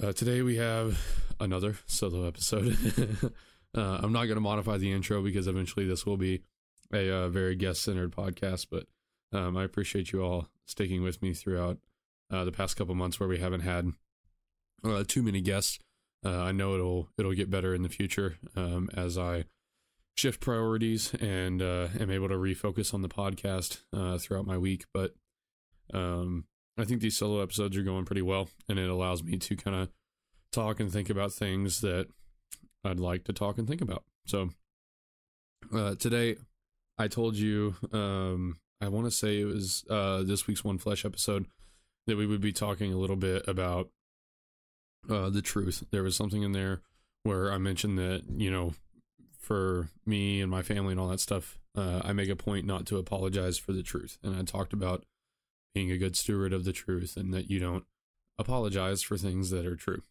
Uh, today we have another solo episode. uh, I'm not going to modify the intro because eventually this will be a uh, very guest centered podcast, but um, I appreciate you all sticking with me throughout uh, the past couple months where we haven't had uh, too many guests. Uh, I know it'll it'll get better in the future um, as I shift priorities and am able to refocus on the podcast throughout my week. But um, I think these solo episodes are going pretty well, and it allows me to kind of talk and think about things that I'd like to talk and think about. So uh, today, I told you um, I want to say it was uh, this week's One Flesh episode that we would be talking a little bit about uh, the truth. There was something in there where I mentioned that you know for me and my family and all that stuff, uh, I make a point not to apologize for the truth. And I talked about being a good steward of the truth and that you don't apologize for things that are true.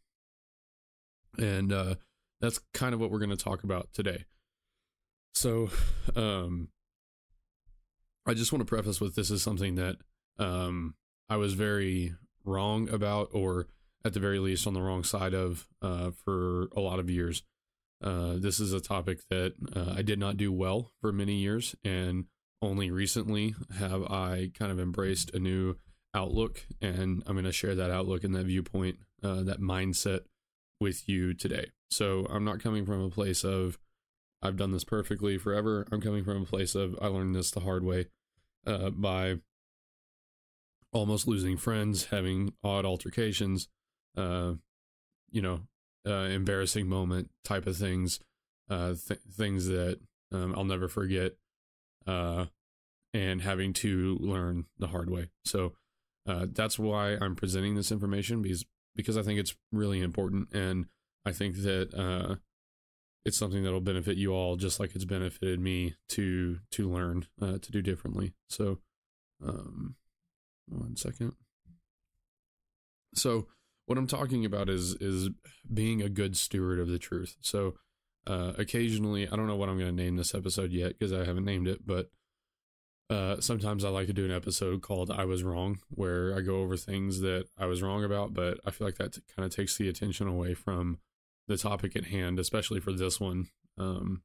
And uh, that's kind of what we're going to talk about today. So, um, I just want to preface with this is something that um, I was very wrong about, or at the very least on the wrong side of uh, for a lot of years. Uh, this is a topic that uh, I did not do well for many years, and only recently have I kind of embraced a new outlook, and I'm going to share that outlook and that viewpoint, uh, that mindset with you today. So I'm not coming from a place of I've done this perfectly forever. I'm coming from a place of I learned this the hard way uh, by almost losing friends, having odd altercations, uh, you know, uh, embarrassing moment type of things, uh, th- things that um, I'll never forget, uh, and having to learn the hard way. So uh, that's why I'm presenting this information because because I think it's really important, and I think that uh, it's something that'll benefit you all just like it's benefited me to to learn uh, to do differently. So, um, one second. So what I'm talking about is is being a good steward of the truth. So uh, occasionally, I don't know what I'm going to name this episode yet because I haven't named it, but uh, sometimes I like to do an episode called "I Was Wrong," where I go over things that I was wrong about, but I feel like that t- kind of takes the attention away from the topic at hand, especially for this one. Um,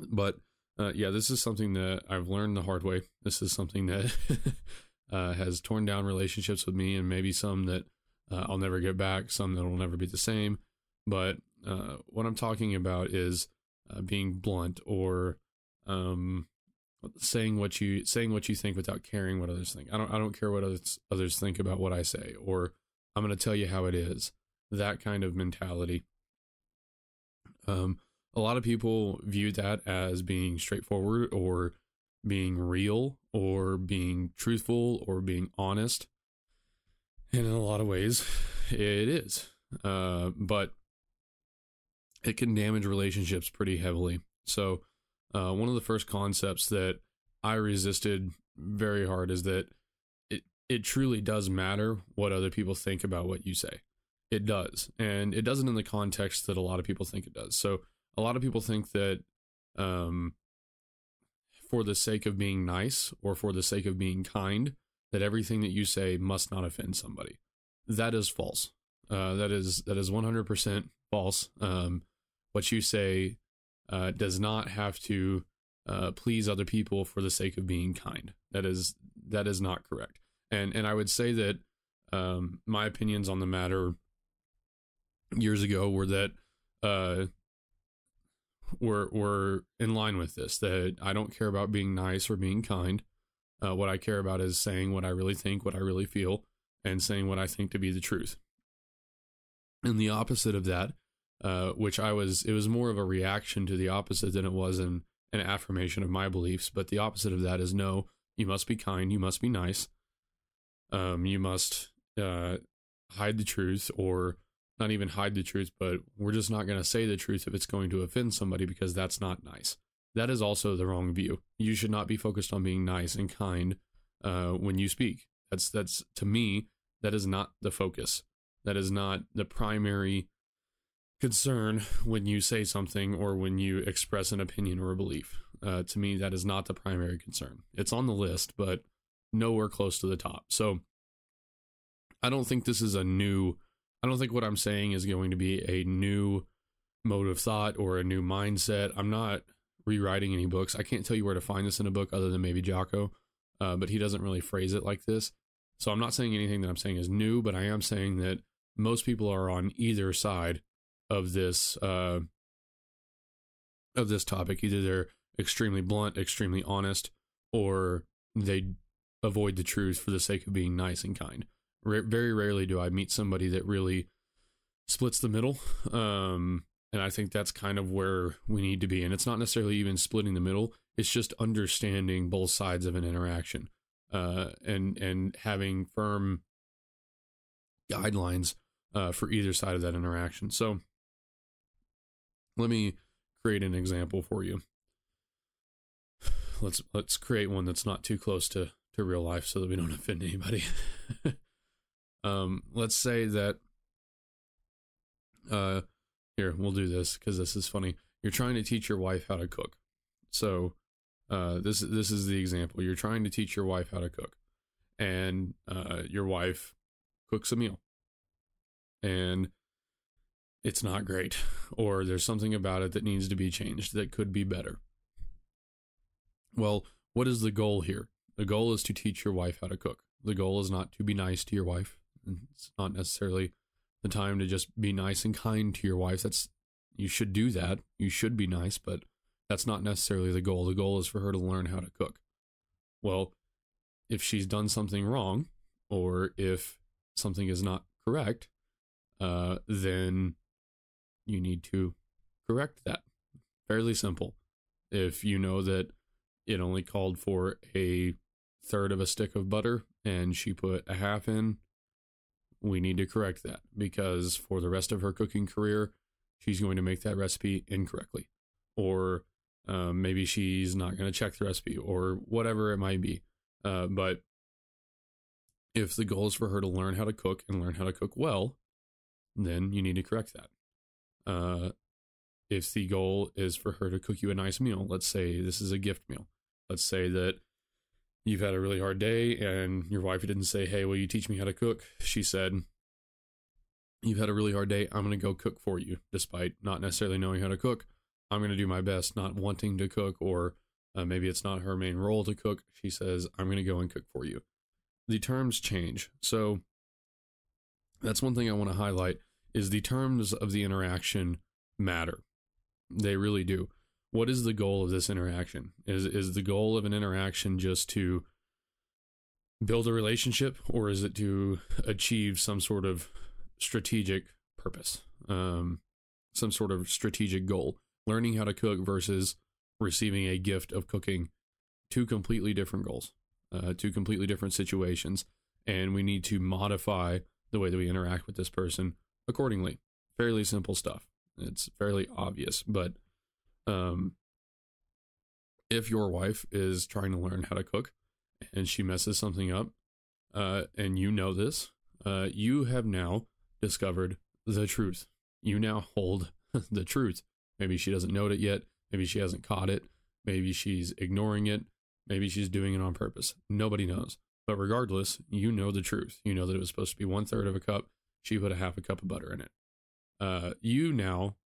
but uh, yeah, this is something that I've learned the hard way. This is something that uh, has torn down relationships with me, and maybe some that uh, I'll never get back, some that will never be the same. But uh, what I'm talking about is uh, being blunt or um, saying what you saying what you think without caring what others think. I don't I don't care what others others think about what I say, or I'm going to tell you how it is. That kind of mentality. Um, a lot of people view that as being straightforward or being real or being truthful or being honest. And in a lot of ways, it is. Uh, but it can damage relationships pretty heavily. So, uh, one of the first concepts that I resisted very hard is that it it truly does matter what other people think about what you say. It does, and it doesn't in the context that a lot of people think it does. So, a lot of people think that um, for the sake of being nice or for the sake of being kind, that everything that you say must not offend somebody. That is false. Uh, that is that is 100% false. Um, what you say uh, does not have to uh, please other people for the sake of being kind. That is that is not correct. And and I would say that um, my opinions on the matter years ago were that uh, were were in line with this. That I don't care about being nice or being kind. Uh, what I care about is saying what I really think, what I really feel, and saying what I think to be the truth. And the opposite of that, uh, which I was, it was more of a reaction to the opposite than it was an, an affirmation of my beliefs. But the opposite of that is no, you must be kind, you must be nice, um, you must uh, hide the truth or not even hide the truth, but we're just not going to say the truth if it's going to offend somebody because that's not nice. That is also the wrong view. You should not be focused on being nice and kind uh, when you speak. That's that's to me that is not the focus. That is not the primary concern when you say something or when you express an opinion or a belief. Uh, to me, that is not the primary concern. It's on the list, but nowhere close to the top. So I don't think this is a new, I don't think what I'm saying is going to be a new mode of thought or a new mindset. I'm not rewriting any books. I can't tell you where to find this in a book other than maybe Jocko, uh, but he doesn't really phrase it like this. So I'm not saying anything that I'm saying is new, but I am saying that most people are on either side of this uh, of this topic. Either they're extremely blunt, extremely honest, or they avoid the truth for the sake of being nice and kind. R- very rarely do I meet somebody that really splits the middle. Um, and I think that's kind of where we need to be. And it's not necessarily even splitting the middle; it's just understanding both sides of an interaction, uh, and and having firm guidelines uh, for either side of that interaction. So, let me create an example for you. Let's let's create one that's not too close to to real life, so that we don't offend anybody. um, let's say that. Uh, here we'll do this because this is funny. You're trying to teach your wife how to cook. So, uh, this this is the example. You're trying to teach your wife how to cook, and uh, your wife cooks a meal, and it's not great, or there's something about it that needs to be changed that could be better. Well, what is the goal here? The goal is to teach your wife how to cook. The goal is not to be nice to your wife. It's not necessarily the time to just be nice and kind to your wife. That's you should do that. You should be nice, but that's not necessarily the goal. The goal is for her to learn how to cook. Well, if she's done something wrong or if something is not correct, uh, then you need to correct that. Fairly simple. If you know that it only called for a third of a stick of butter and she put a half in, we need to correct that because for the rest of her cooking career, she's going to make that recipe incorrectly. Or um, maybe she's not going to check the recipe or whatever it might be. Uh, but if the goal is for her to learn how to cook and learn how to cook well, then you need to correct that. Uh, if the goal is for her to cook you a nice meal, let's say this is a gift meal. Let's say that you've had a really hard day and your wife didn't say, Hey, will you teach me how to cook? She said, You've had a really hard day. I'm going to go cook for you, despite not necessarily knowing how to cook. I'm going to do my best, not wanting to cook, or uh, maybe it's not her main role to cook. She says, I'm going to go and cook for you. The terms change. So that's one thing I want to highlight is the terms of the interaction matter. They really do what is the goal of this interaction? Is is the goal of an interaction just to build a relationship, or is it to achieve some sort of strategic purpose, um, some sort of strategic goal? Learning how to cook versus receiving a gift of cooking, two completely different goals, uh, two completely different situations, and we need to modify the way that we interact with this person accordingly. Fairly simple stuff. It's fairly obvious, but um, if your wife is trying to learn how to cook and she messes something up, uh, and you know this, uh, you have now discovered the truth. You now hold the truth. Maybe she doesn't know it yet. Maybe she hasn't caught it. Maybe she's ignoring it. Maybe she's doing it on purpose. Nobody knows. But regardless, you know the truth. You know that it was supposed to be one third of a cup. She put a half a cup of butter in it. Uh, you now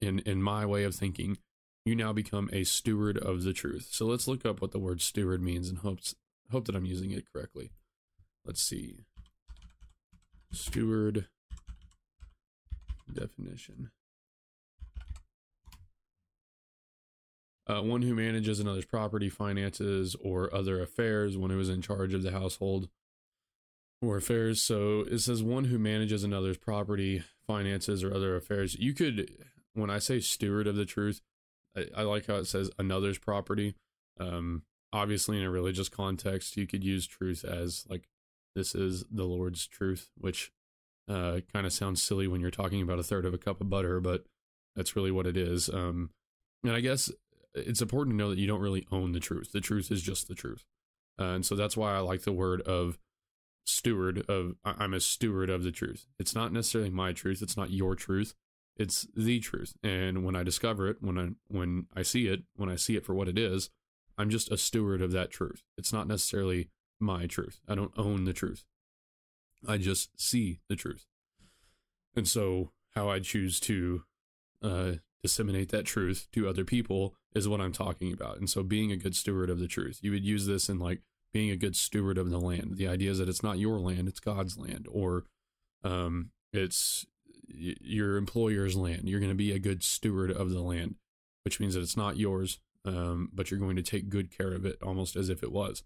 in in my way of thinking, you now become a steward of the truth. So let's look up what the word steward means and hopes hope that I'm using it correctly. Let's see. Steward definition. Uh, one who manages another's property, finances, or other affairs, one who is in charge of the household or affairs. So it says one who manages another's property, finances, or other affairs. You could when I say steward of the truth, I, I like how it says another's property. Um, obviously, in a religious context, you could use truth as like this is the Lord's truth, which Uh, kind of sounds silly when you're talking about a third of a cup of butter, but that's really what it is. Um, and I guess it's important to know that you don't really own the truth. The truth is just the truth. Uh, and so that's why I like the word of steward of I'm a steward of the truth. It's not necessarily my truth, it's not your truth. It's the truth. And when I discover it, when I when I see it, when I see it for what it is, I'm just a steward of that truth. It's not necessarily my truth. I don't own the truth. I just see the truth. And so how I choose to uh, disseminate that truth to other people is what I'm talking about. And so being a good steward of the truth, you would use this in like being a good steward of the land. The idea is that it's not your land, it's God's land, or um, it's your employer's land. You're going to be a good steward of the land, which means that it's not yours, um, but you're going to take good care of it almost as if it was.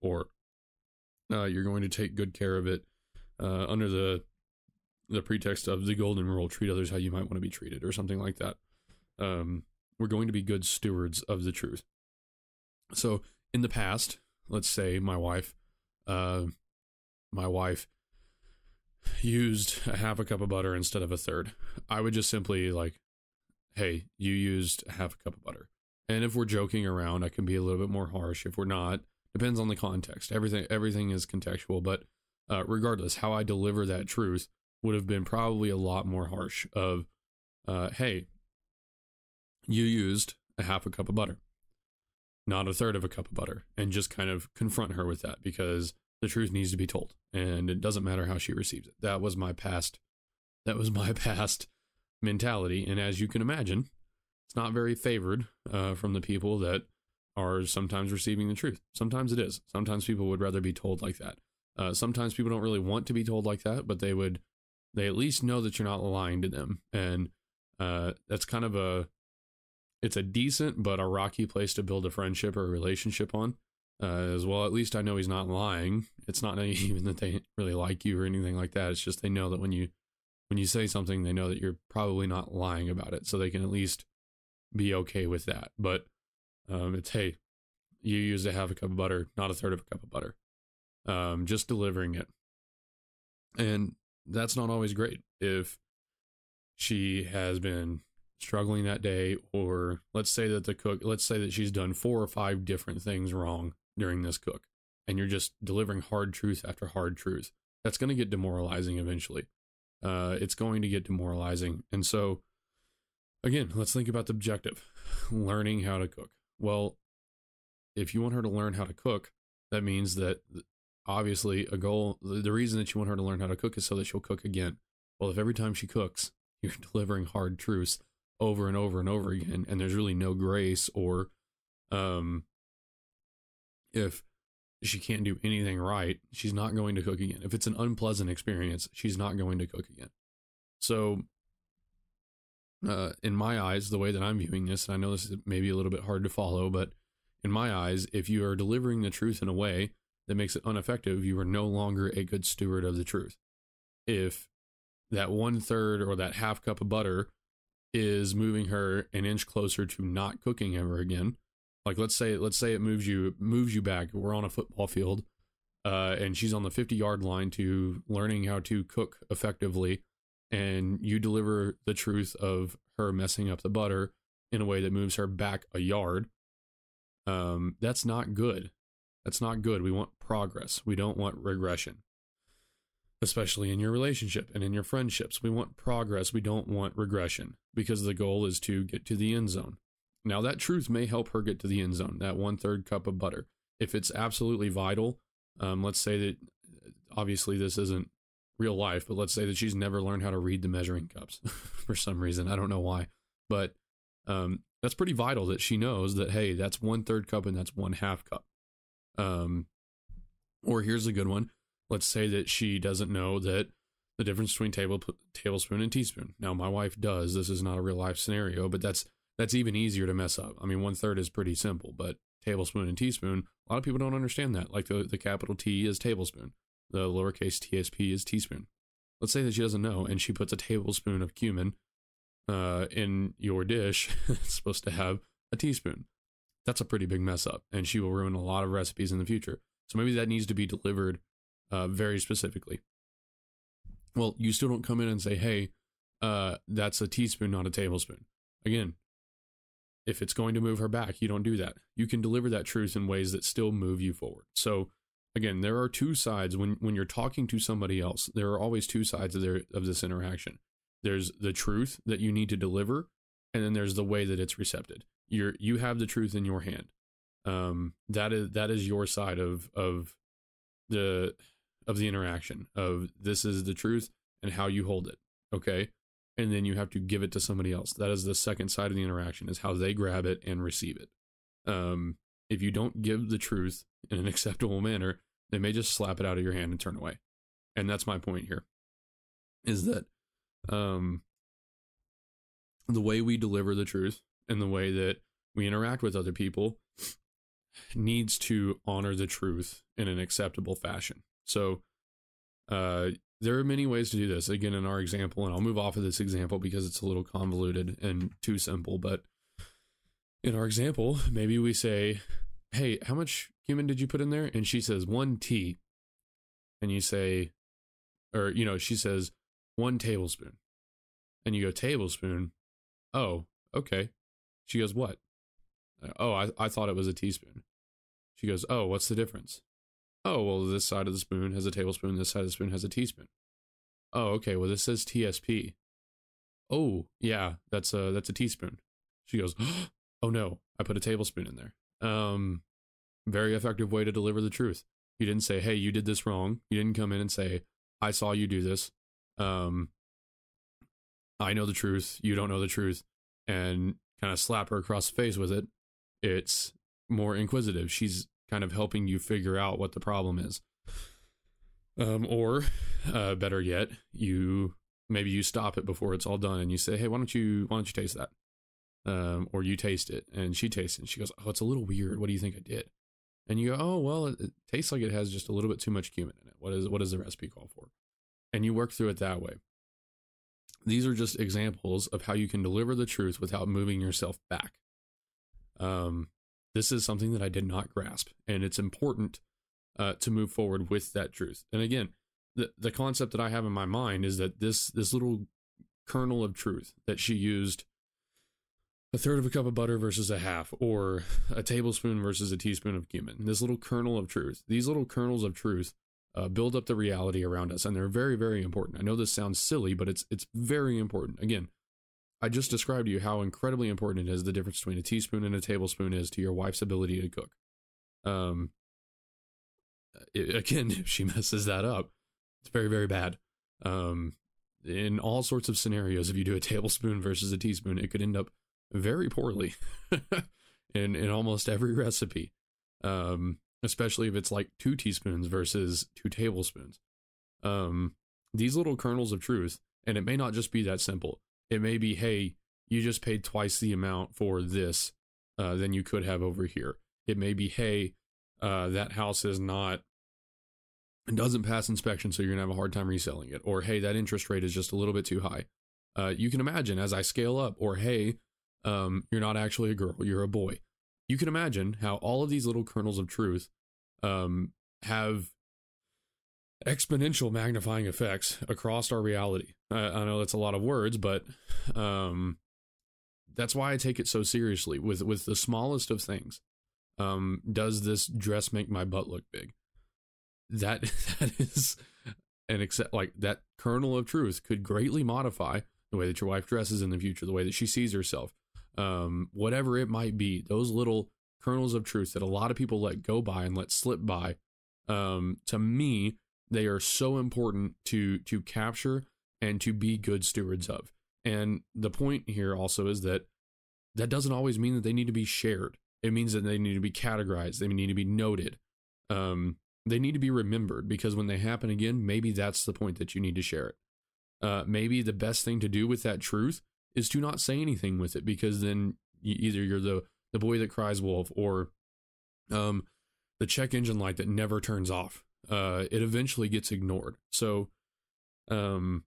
Or uh, you're going to take good care of it uh, under the the pretext of the golden rule treat others how you might want to be treated or something like that um, we're going to be good stewards of the truth so in the past let's say my wife uh, my wife used a half a cup of butter instead of a third. I would just simply like hey you used a half a cup of butter. And if we're joking around i can be a little bit more harsh. If we're not depends on the context. Everything everything is contextual. But uh, regardless, how I deliver that truth would have been probably a lot more harsh. Of, uh, hey, you used a half a cup of butter, not a third of a cup of butter, and just kind of confront her with that because the truth needs to be told, and it doesn't matter how she receives it. That was my past. That was my past mentality, and as you can imagine, it's not very favored uh, from the people that are sometimes receiving the truth. Sometimes it is. Sometimes people would rather be told like that. Uh, sometimes people don't really want to be told like that, but they would, they at least know that you're not lying to them. And uh, that's kind of a, it's a decent but a rocky place to build a friendship or a relationship on. Uh, as well, at least I know he's not lying. It's not even that they really like you or anything like that. It's just they know that when you, when you say something, they know that you're probably not lying about it, so they can at least be okay with that. But um, it's hey, you used a half a cup of butter, not a third of a cup of butter um, just delivering it. And that's not always great if she has been struggling that day, or let's say that the cook, let's say that she's done four or five different things wrong during this cook, and you're just delivering hard truth after hard truth. That's going to get demoralizing eventually. Uh, it's going to get demoralizing. And so, again, let's think about the objective learning how to cook. Well, if you want her to learn how to cook, that means that obviously a goal the reason that you want her to learn how to cook is so that she'll cook again well if every time she cooks you're delivering hard truths over and over and over again and there's really no grace or um if she can't do anything right she's not going to cook again if it's an unpleasant experience she's not going to cook again so uh, in my eyes the way that i'm viewing this and i know this is maybe a little bit hard to follow but in my eyes if you are delivering the truth in a way that makes it ineffective, you are no longer a good steward of the truth. If that one third or that half cup of butter is moving her an inch closer to not cooking ever again, like let's say let's say it moves you moves you back. We're on a football field, uh, and she's on the 50 yard line to learning how to cook effectively, and you deliver the truth of her messing up the butter in a way that moves her back a yard. Um, that's not good. That's not good. We want progress. We don't want regression, especially in your relationship and in your friendships. We want progress. We don't want regression because the goal is to get to the end zone. Now, that truth may help her get to the end zone, that one third cup of butter. If it's absolutely vital, um, let's say that obviously this isn't real life, but let's say that she's never learned how to read the measuring cups for some reason. I don't know why, but um, that's pretty vital that she knows that, hey, that's one third cup and that's one half cup. Um, or here's a good one. Let's say that she doesn't know that the difference between table tablespoon and teaspoon. Now my wife does. This is not a real life scenario, but that's that's even easier to mess up. I mean, one third is pretty simple, but tablespoon and teaspoon, a lot of people don't understand that. Like the, the capital T is tablespoon, the lowercase tsp is teaspoon. Let's say that she doesn't know and she puts a tablespoon of cumin uh, in your dish. it's supposed to have a teaspoon that's a pretty big mess up and she will ruin a lot of recipes in the future. So maybe that needs to be delivered uh, very specifically. well, you still don't come in and say, hey, uh, that's a teaspoon, not a tablespoon. Again, if it's going to move her back, you don't do that. You can deliver that truth in ways that still move you forward. So again, there are two sides when when you're talking to somebody else. There are always two sides of their of this interaction. There's the truth that you need to deliver, and then there's the way that it's recepted. You're you have the truth in your hand. Um, that is that is your side of of the of the interaction of this is the truth and how you hold it. Okay, and then you have to give it to somebody else. That is the second side of the interaction is how they grab it and receive it. Um, if you don't give the truth in an acceptable manner, they may just slap it out of your hand and turn away. And that's my point here is that um, the way we deliver the truth and the way that we interact with other people needs to honor the truth in an acceptable fashion. So, uh, there are many ways to do this. Again, in our example, and I'll move off of this example because it's a little convoluted and too simple. But in our example, maybe we say, Hey, how much cumin did you put in there? And she says, One tea. And you say, or, you know, she says, One tablespoon. And you go, Tablespoon? Oh, okay. She goes, What? Oh, I, I thought it was a teaspoon. She goes, Oh, what's the difference? Oh, well, this side of the spoon has a tablespoon, this side of the spoon has a teaspoon. Oh, okay, well, this says TSP. Oh, yeah, that's a, that's a teaspoon. She goes, Oh no, I put a tablespoon in there. Um, very effective way to deliver the truth. You didn't say, Hey, you did this wrong. You didn't come in and say, I saw you do this. Um, I know the truth. You don't know the truth. And kind of slap her across the face with it. It's more inquisitive. She's kind of helping you figure out what the problem is. Um, or uh, better yet, you maybe you stop it before it's all done and you say, "Hey, why don't you why don't you taste that?" Um, or you taste it and she tastes it and she goes, "Oh, it's a little weird. What do you think I did?" And you go, "Oh, well, it, it tastes like it has just a little bit too much cumin in it. What is what does the recipe call for?" And you work through it that way. These are just examples of how you can deliver the truth without moving yourself back. Um, this is something that I did not grasp, and it's important uh, to move forward with that truth. And again, the the concept that I have in my mind is that this this little kernel of truth that she used a third of a cup of butter versus a half, or a tablespoon versus a teaspoon of cumin. This little kernel of truth, these little kernels of truth, uh, build up the reality around us, and they're very, very important. I know this sounds silly, but it's it's very important. Again, I just described to you how incredibly important it is the difference between a teaspoon and a tablespoon is to your wife's ability to cook. Um, it, again, if she messes that up, it's very, very bad. Um, in all sorts of scenarios, if you do a tablespoon versus a teaspoon, it could end up very poorly in in almost every recipe. Um, especially if it's like two teaspoons versus two tablespoons. Um, these little kernels of truth, and it may not just be that simple. It may be, hey, you just paid twice the amount for this uh, than you could have over here. It may be, hey, uh, that house is not, it doesn't pass inspection, so you're gonna have a hard time reselling it. Or hey, that interest rate is just a little bit too high. Uh, you can imagine as I scale up, or hey, um, you're not actually a girl, you're a boy. You can imagine how all of these little kernels of truth um, have exponential magnifying effects across our reality. I, I know that's a lot of words, but um, that's why I take it so seriously with with the smallest of things. Um, does this dress make my butt look big? That that is an accept like that kernel of truth could greatly modify the way that your wife dresses in the future, the way that she sees herself, um, whatever it might be. Those little kernels of truth that a lot of people let go by and let slip by. Um, to me, they are so important to to capture and to be good stewards of. And the point here also is that that doesn't always mean that they need to be shared. It means that they need to be categorized. They need to be noted. Um, they need to be remembered because when they happen again, maybe that's the point that you need to share it. Uh, maybe the best thing to do with that truth is to not say anything with it because then you, either you're the the boy that cries wolf or um, the check engine light that never turns off uh, it eventually gets ignored. So, um,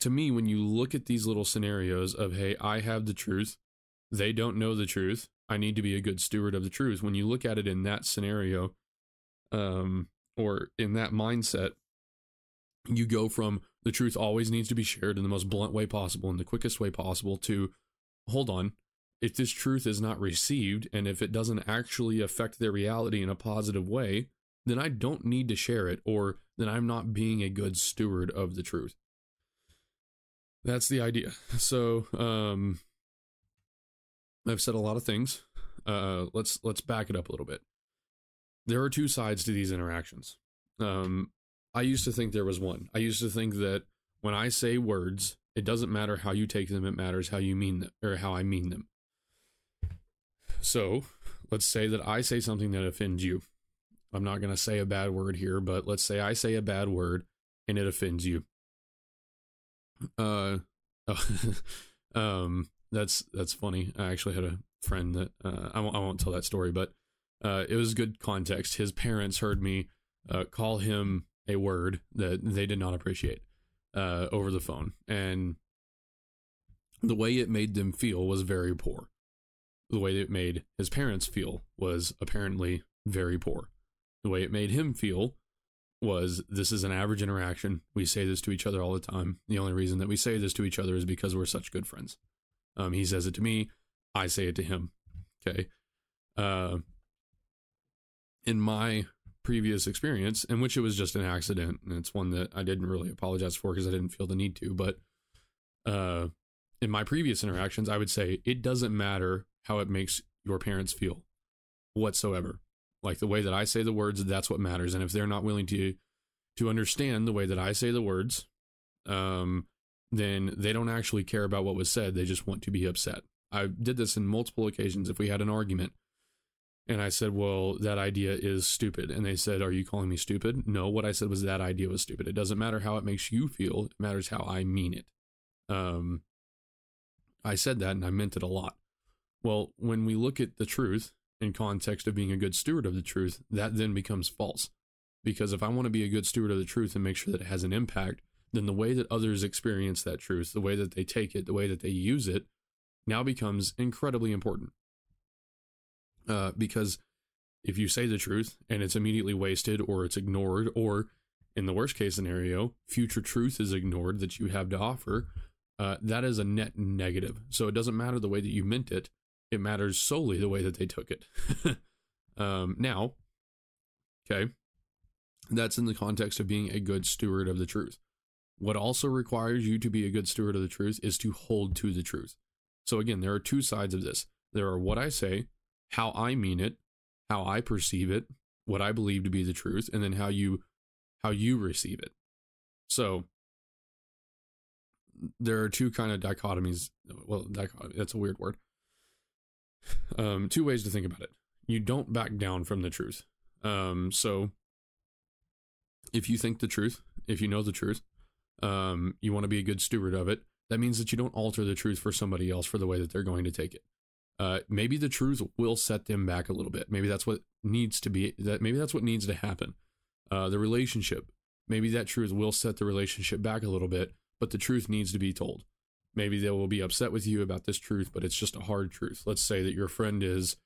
to me, when you look at these little scenarios of, hey, I have the truth, they don't know the truth, I need to be a good steward of the truth. When you look at it in that scenario, um, or in that mindset, you go from The truth always needs to be shared in the most blunt way possible, in the quickest way possible to hold on. If this truth is not received and if it doesn't actually affect their reality in a positive way, then I don't need to share it or then I'm not being a good steward of the truth. That's the idea. So, um, I've said a lot of things. Uh, let's let's back it up a little bit. There are two sides to these interactions. Um, I used to think there was one. I used to think that when I say words, it doesn't matter how you take them; it matters how you mean them or how I mean them. So, let's say that I say something that offends you. I'm not going to say a bad word here, but let's say I say a bad word and it offends you. Uh, um, that's that's funny. I actually had a friend that uh, I won't I won't tell that story, but uh, it was good context. His parents heard me uh, call him a word that they did not appreciate uh, over the phone, and the way it made them feel was very poor. The way it made his parents feel was apparently very poor. The way it made him feel was this is an average interaction. We say this to each other all the time. The only reason that we say this to each other is because we're such good friends. Um, he says it to me, I say it to him. Okay. Uh, in my previous experience, in which it was just an accident, and it's one that I didn't really apologize for because I didn't feel the need to, but uh, in my previous interactions, I would say it doesn't matter how it makes your parents feel whatsoever. Like the way that I say the words, that's what matters. And if they're not willing to to understand the way that I say the words, um, then they don't actually care about what was said. They just want to be upset. I did this in multiple occasions. If we had an argument and I said, Well, that idea is stupid. And they said, Are you calling me stupid? No, what I said was that idea was stupid. It doesn't matter how it makes you feel, it matters how I mean it. Um, I said that and I meant it a lot. Well, when we look at the truth in context of being a good steward of the truth, that then becomes false. Because if I want to be a good steward of the truth and make sure that it has an impact, then the way that others experience that truth, the way that they take it, the way that they use it, now becomes incredibly important. Uh, because if you say the truth and it's immediately wasted or it's ignored, or in the worst case scenario, future truth is ignored that you have to offer, uh, that is a net negative. So it doesn't matter the way that you meant it, it matters solely the way that they took it. um, now, okay, that's in the context of being a good steward of the truth. What also requires you to be a good steward of the truth is to hold to the truth. So, again, there are two sides of this there are what I say, how I mean it, how I perceive it, what I believe to be the truth, and then how you how you receive it. So there are two kind of dichotomies. Well, dichotomy, that's a weird word. Um, two ways to think about it. You don't back down from the truth. Um, so if you think the truth, if you know the truth, um, you want to be a good steward of it. That means that you don't alter the truth for somebody else for the way that they're going to take it. Uh, maybe the truth will set them back a little bit. Maybe that's what needs to be. That maybe that's what needs to happen. Uh, the relationship. Maybe that truth will set the relationship back a little bit, but the truth needs to be told. Maybe they will be upset with you about this truth, but it's just a hard truth. Let's say that your friend is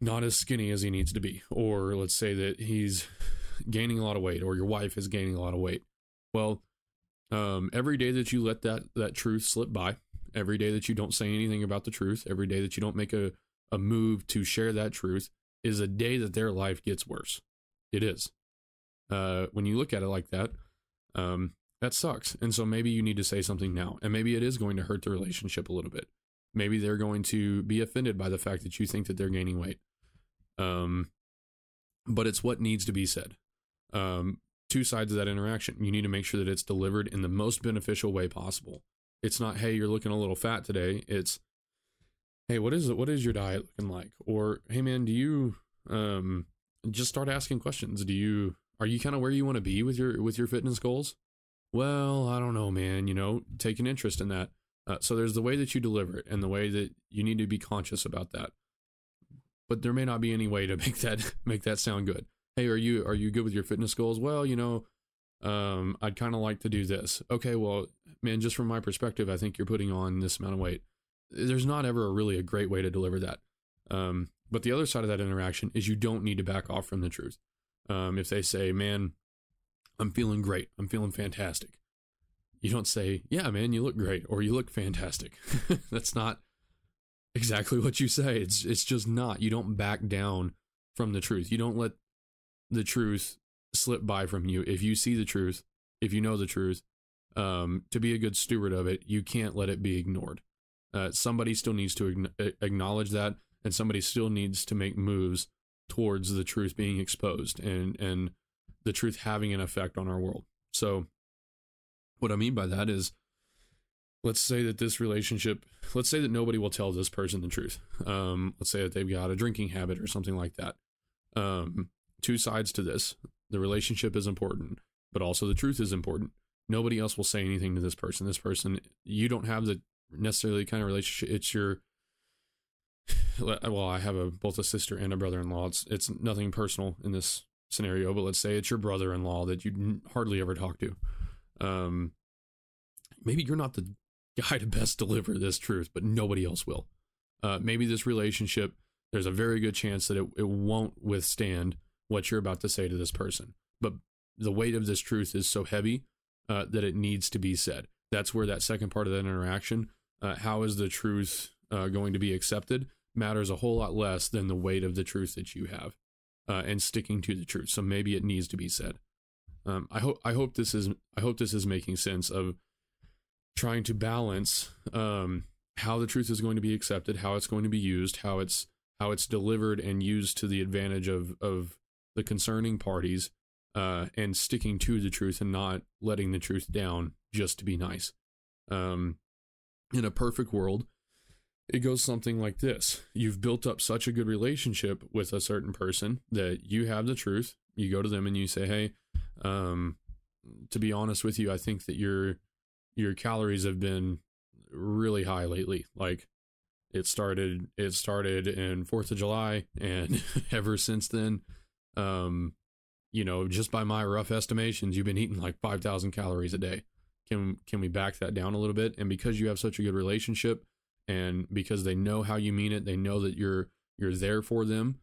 not as skinny as he needs to be, or let's say that he's gaining a lot of weight, or your wife is gaining a lot of weight. Well, um, every day that you let that that truth slip by, every day that you don't say anything about the truth, every day that you don't make a, a move to share that truth, is a day that their life gets worse. It is. Uh, when you look at it like that, um, that sucks. And so maybe you need to say something now, and maybe it is going to hurt the relationship a little bit. Maybe they're going to be offended by the fact that you think that they're gaining weight. Um, but it's what needs to be said. Um, two sides of that interaction. You need to make sure that it's delivered in the most beneficial way possible. It's not, hey, you're looking a little fat today. It's, hey, what is it? What is your diet looking like? Or, hey, man, do you um, just start asking questions? Do you are you kind of where you want to be with your with your fitness goals? Well, I don't know, man. You know, take an interest in that. Uh, so there's the way that you deliver it, and the way that you need to be conscious about that. But there may not be any way to make that make that sound good hey, are you are you good with your fitness goals? Well, you know, um, I'd kind of like to do this. Okay, well, man, just from my perspective, I think you're putting on this amount of weight. There's not ever a really a great way to deliver that. Um, but the other side of that interaction is you don't need to back off from the truth. Um, if they say, man, I'm feeling great, I'm feeling fantastic. You don't say, "Yeah, man, you look great" or "You look fantastic." That's not exactly what you say. It's it's just not. You don't back down from the truth. You don't let the truth slip by from you. If you see the truth, if you know the truth, um, to be a good steward of it, you can't let it be ignored. Uh, somebody still needs to acknowledge that, and somebody still needs to make moves towards the truth being exposed and and the truth having an effect on our world. So, what I mean by that is, let's say that this relationship, let's say that nobody will tell this person the truth. Um, let's say that they've got a drinking habit or something like that. Um, two sides to this. The relationship is important, but also the truth is important. Nobody else will say anything to this person. This person, you don't have the necessarily kind of relationship. It's your well, I have a both a sister and a brother-in-law. It's it's nothing personal in this scenario, but let's say it's your brother-in-law that you hardly ever talk to. Um, maybe you're not the guy to best deliver this truth, but nobody else will. Uh, maybe this relationship, there's a very good chance that it, it won't withstand what you're about to say to this person. But the weight of this truth is so heavy uh, that it needs to be said. That's where that second part of that interaction, uh, how is the truth uh, going to be accepted, matters a whole lot less than the weight of the truth that you have uh, and sticking to the truth. So maybe it needs to be said. Um, I hope I hope this is I hope this is making sense of trying to balance um, how the truth is going to be accepted, how it's going to be used, how it's how it's delivered and used to the advantage of of the concerning parties, uh, and sticking to the truth and not letting the truth down just to be nice. Um, in a perfect world, it goes something like this You've built up such a good relationship with a certain person that you have the truth. You go to them and you say, Hey, um, to be honest with you, I think that your your calories have been really high lately. Like it started it started in 4th of July and ever since then um you know just by my rough estimations you've been eating like 5000 calories a day can can we back that down a little bit and because you have such a good relationship and because they know how you mean it they know that you're you're there for them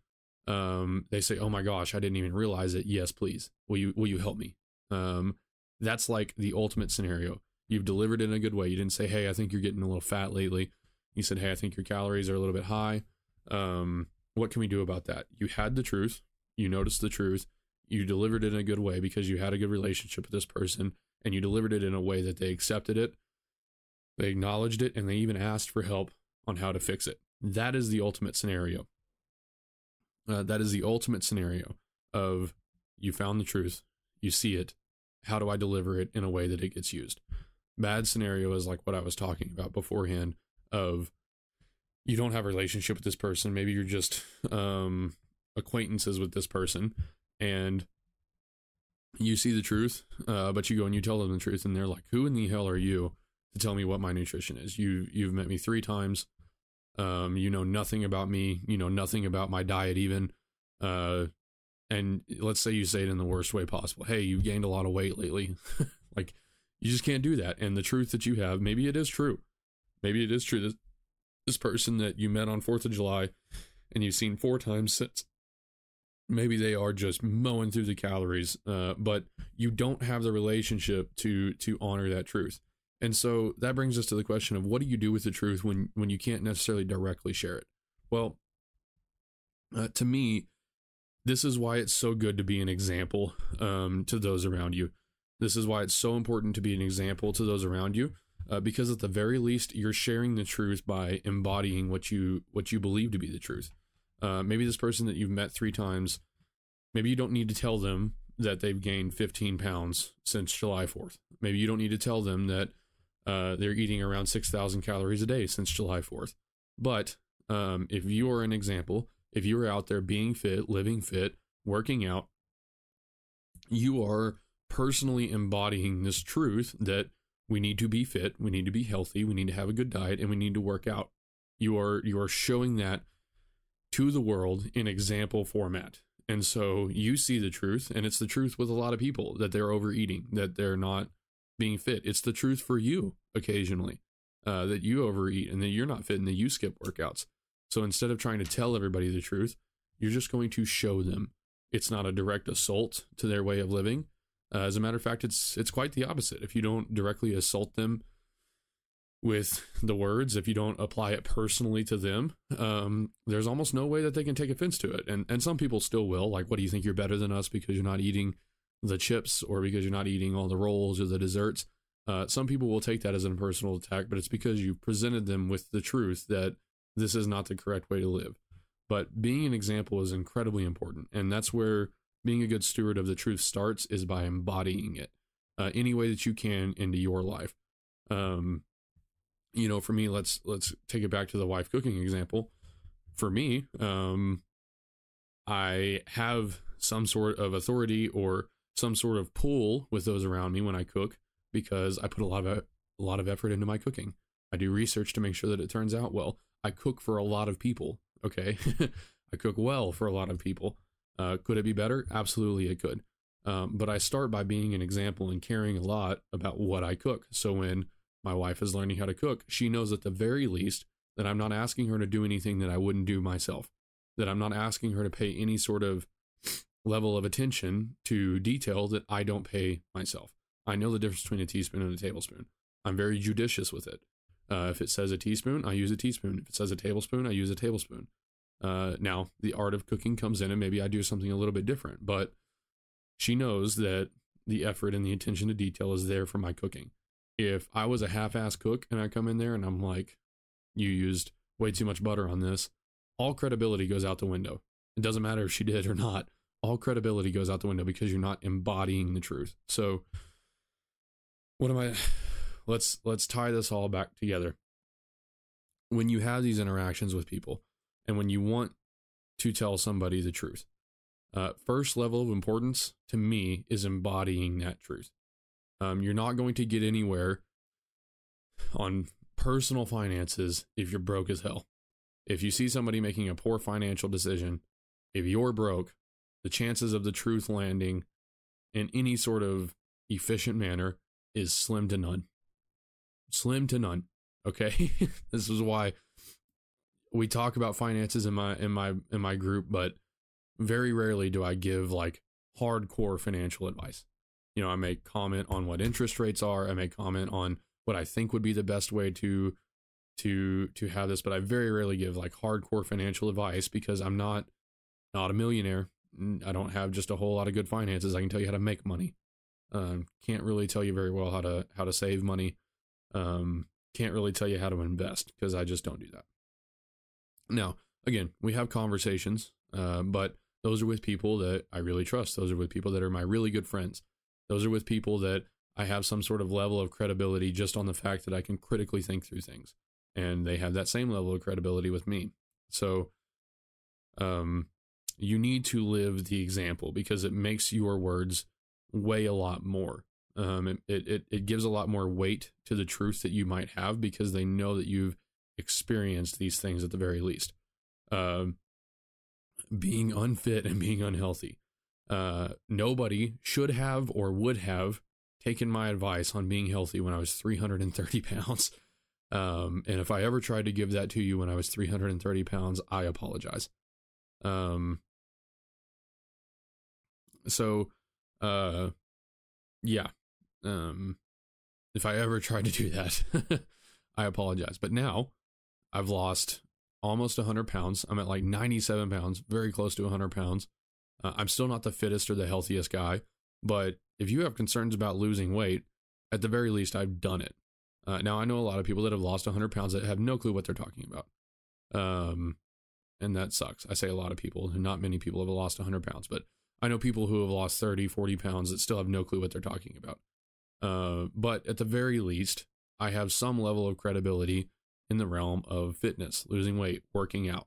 um, they say oh my gosh i didn't even realize it. Yes please. Will you will you help me? Um, that's like the ultimate scenario. You've delivered it in a good way. You didn't say hey i think you're getting a little fat lately. You said hey i think your calories are a little bit high. Um, what can we do about that? You had the truth. You noticed the truth. You delivered it in a good way because you had a good relationship with this person and you delivered it in a way that they accepted it they acknowledged it and they even asked for help on how to fix it. That is the ultimate scenario. Uh, that is the ultimate scenario of you found the truth, you see it. How do I deliver it in a way that it gets used? Bad scenario is like what I was talking about beforehand of you don't have a relationship with this person. Maybe you're just um, acquaintances with this person and you see the truth, uh, but you go and you tell them the truth, and they're like, "Who in the hell are you to tell me what my nutrition is. You you've met me three times. Um, you know nothing about me. You know nothing about my diet even. Uh, and let's say you say it in the worst way possible. Hey, you gained a lot of weight lately. like you just can't do that. And the truth that you have, maybe it is true. Maybe it is true that this person that you met on Fourth of July and you've seen four times since maybe they are just mowing through the calories uh, but you don't have the relationship to to honor that truth and so that brings us to the question of what do you do with the truth when when you can't necessarily directly share it? Well, uh, to me, this is why it's so good to be an example um, to those around you. This is why it's so important to be an example to those around you, uh, because at the very least, you're sharing the truth by embodying what you what you believe to be the truth. Uh, maybe this person that you've met three times, maybe you don't need to tell them that they've gained 15 pounds since July 4th. Maybe you don't need to tell them that uh, they're eating around 6,000 calories a day since July 4th. But um, if you are an example, if you are out there being fit, living fit, working out, you are personally embodying this truth that we need to be fit, we need to be healthy, we need to have a good diet, and we need to work out. You are you are showing that to the world in example format. And so you see the truth, and it's the truth with a lot of people that they're overeating, that they're not being fit. It's the truth for you occasionally uh, that you overeat and that you're not fit and that you skip workouts. So instead of trying to tell everybody the truth, you're just going to show them. It's not a direct assault to their way of living. Uh, as a matter of fact, it's it's quite the opposite. If you don't directly assault them with the words, if you don't apply it personally to them, um, there's almost no way that they can take offense to it. And and some people still will. Like, what do you think you're better than us because you're not eating the chips or because you're not eating all the rolls or the desserts? Uh, some people will take that as a personal attack, but it's because you presented them with the truth that this is not the correct way to live. But being an example is incredibly important, and that's where being a good steward of the truth starts is by embodying it uh, any way that you can into your life. Um, you know, for me, let's let's take it back to the wife cooking example. For me, um, I have some sort of authority or some sort of pull with those around me when I cook because I put a lot of a lot of effort into my cooking. I do research to make sure that it turns out well. I cook for a lot of people. Okay, I cook well for a lot of people. Uh, could it be better? Absolutely, it could. Um, but I start by being an example and caring a lot about what I cook. So when my wife is learning how to cook, she knows at the very least that I'm not asking her to do anything that I wouldn't do myself, that I'm not asking her to pay any sort of level of attention to detail that I don't pay myself. I know the difference between a teaspoon and a tablespoon. I'm very judicious with it. Uh, if it says a teaspoon, I use a teaspoon. If it says a tablespoon, I use a tablespoon. Uh, now, the art of cooking comes in, and maybe I do something a little bit different, but she knows that the effort and the attention to detail is there for my cooking. If I was a half ass cook and I come in there and I'm like, you used way too much butter on this, all credibility goes out the window. It doesn't matter if she did or not. All credibility goes out the window because you're not embodying the truth. So, what am I? Let's let's tie this all back together. When you have these interactions with people, and when you want to tell somebody the truth. Uh, first level of importance to me is embodying that truth. Um, you're not going to get anywhere on personal finances if you're broke as hell. If you see somebody making a poor financial decision, if you're broke, the chances of the truth landing in any sort of efficient manner is slim to none. Slim to none. Okay. this is why we talk about finances in my in my in my group, but very rarely do I give like hardcore financial advice. You know, I may comment on what interest rates are. I may comment on what I think would be the best way to to to have this, but I very rarely give like hardcore financial advice because I'm not not a millionaire. I don't have just a whole lot of good finances. I can tell you how to make money. Um, can't really tell you very well how to how to save money. Um, can't really tell you how to invest because I just don't do that. Now, again, we have conversations, uh, but those are with people that I really trust. Those are with people that are my really good friends. Those are with people that I have some sort of level of credibility just on the fact that I can critically think through things. And they have that same level of credibility with me. So, um, you need to live the example because it makes your words weigh a lot more. Um, it, it, it gives a lot more weight to the truth that you might have because they know that you've experienced these things at the very least. Uh, being unfit and being unhealthy. Uh, nobody should have or would have taken my advice on being healthy when I was 330 pounds. Um, and if I ever tried to give that to you when I was 330 pounds, I apologize. Um, so, uh, yeah. Um, if I ever tried to do that, I apologize. But now I've lost almost 100 pounds. I'm at like 97 pounds, very close to 100 pounds. Uh, I'm still not the fittest or the healthiest guy, but if you have concerns about losing weight, at the very least, I've done it. Uh, now, I know a lot of people that have lost 100 pounds that have no clue what they're talking about. Um, and that sucks. I say a lot of people, and not many people have lost 100 pounds, but I know people who have lost 30, 40 pounds that still have no clue what they're talking about. Uh, but at the very least, I have some level of credibility in the realm of fitness, losing weight, working out.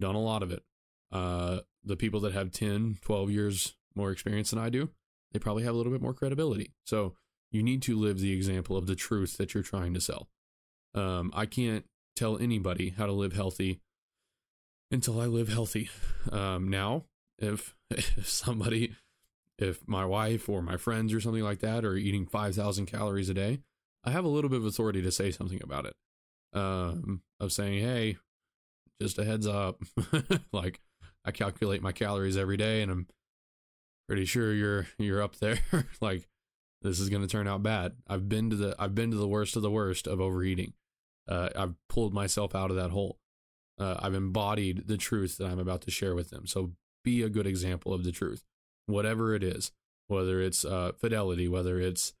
Done a lot of it. Uh, the people that have 10, 12 years more experience than I do, they probably have a little bit more credibility. So you need to live the example of the truth that you're trying to sell. Um, I can't tell anybody how to live healthy until I live healthy. Um, now, if, if somebody, if my wife or my friends or something like that are eating 5,000 calories a day, I have a little bit of authority to say something about it um, of saying, hey, just a heads up. like I calculate my calories every day and I'm pretty sure you're you're up there. like this is going to turn out bad. I've been to the I've been to the worst of the worst of overeating. Uh, I've pulled myself out of that hole. Uh, I've embodied the truth that I'm about to share with them. So be a good example of the truth, whatever it is, whether it's uh, fidelity, whether it's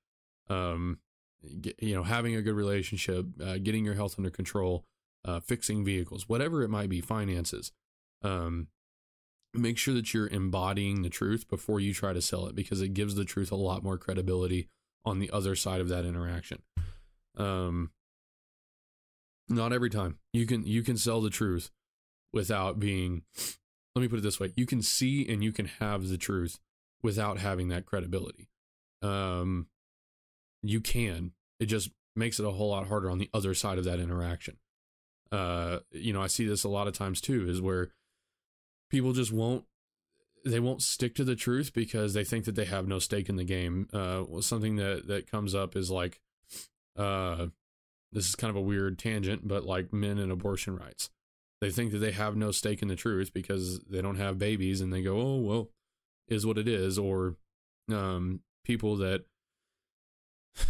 um, you know having a good relationship, uh, getting your health under control, uh, fixing vehicles, whatever it might be, finances. Um, make sure that you're embodying the truth before you try to sell it because it gives the truth a lot more credibility on the other side of that interaction. Um, not every time you can you can sell the truth without being. Let me put it this way: you can see and you can have the truth without having that credibility. Um, you can. It just makes it a whole lot harder on the other side of that interaction. Uh, you know, I see this a lot of times too, is where people just won't they won't stick to the truth because they think that they have no stake in the game. Uh, something that that comes up is like, uh, this is kind of a weird tangent, but like men and abortion rights. They think that they have no stake in the truth because they don't have babies, and they go, "Oh well, is what it is." Or um, people that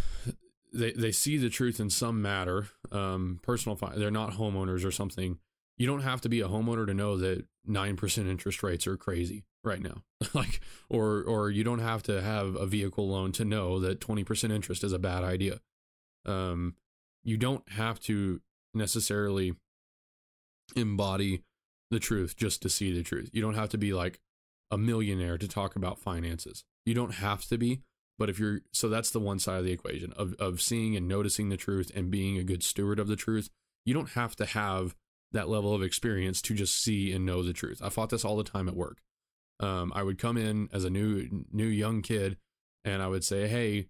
they they see the truth in some matter, um, personal. Fi- they're not homeowners or something. You don't have to be a homeowner to know that nine percent interest rates are crazy right now. like, or or you don't have to have a vehicle loan to know that twenty percent interest is a bad idea. Um, you don't have to necessarily embody the truth just to see the truth. You don't have to be like a millionaire to talk about finances. You don't have to be, but if you're so that's the one side of the equation of of seeing and noticing the truth and being a good steward of the truth. You don't have to have that level of experience to just see and know the truth. I fought this all the time at work. Um, I would come in as a new new young kid and I would say, "Hey,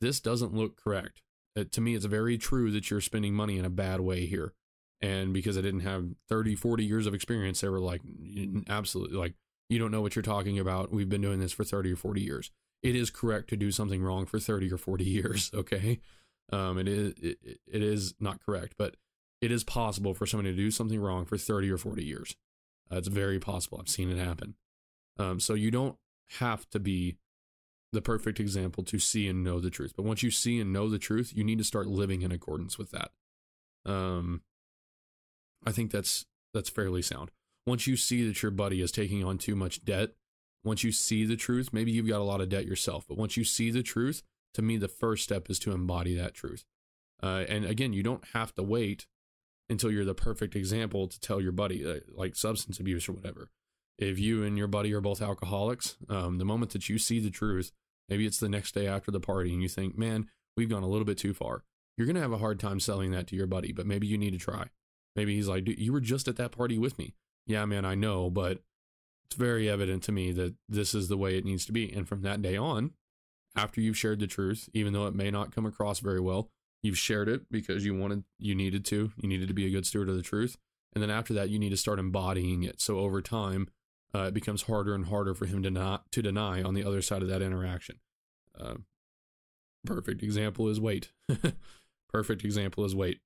this doesn't look correct." Uh, to me, it's very true that you're spending money in a bad way here. And because I didn't have 30, 40 years of experience, they were like, absolutely, like, you don't know what you're talking about. We've been doing this for 30 or 40 years. It is correct to do something wrong for 30 or 40 years. Okay. Um, it is, it, it is not correct, but it is possible for someone to do something wrong for 30 or 40 years. Uh, it's very possible. I've seen it happen. Um, so you don't have to be the perfect example to see and know the truth. But once you see and know the truth, you need to start living in accordance with that. Um, I think that's that's fairly sound. Once you see that your buddy is taking on too much debt, once you see the truth, maybe you've got a lot of debt yourself, but once you see the truth, to me, the first step is to embody that truth. Uh, and again, you don't have to wait until you're the perfect example to tell your buddy, uh, like substance abuse or whatever if you and your buddy are both alcoholics, um, the moment that you see the truth, maybe it's the next day after the party and you think, man, we've gone a little bit too far. You're going to have a hard time selling that to your buddy, but maybe you need to try. Maybe he's like, you were just at that party with me. Yeah, man, I know, but it's very evident to me that this is the way it needs to be. And from that day on, after you've shared the truth, even though it may not come across very well, you've shared it because you wanted, you needed to, you needed to be a good steward of the truth. And then after that, you need to start embodying it. So over time, uh, it becomes harder and harder for him to not to deny on the other side of that interaction. Uh, perfect example is weight. perfect example is weight.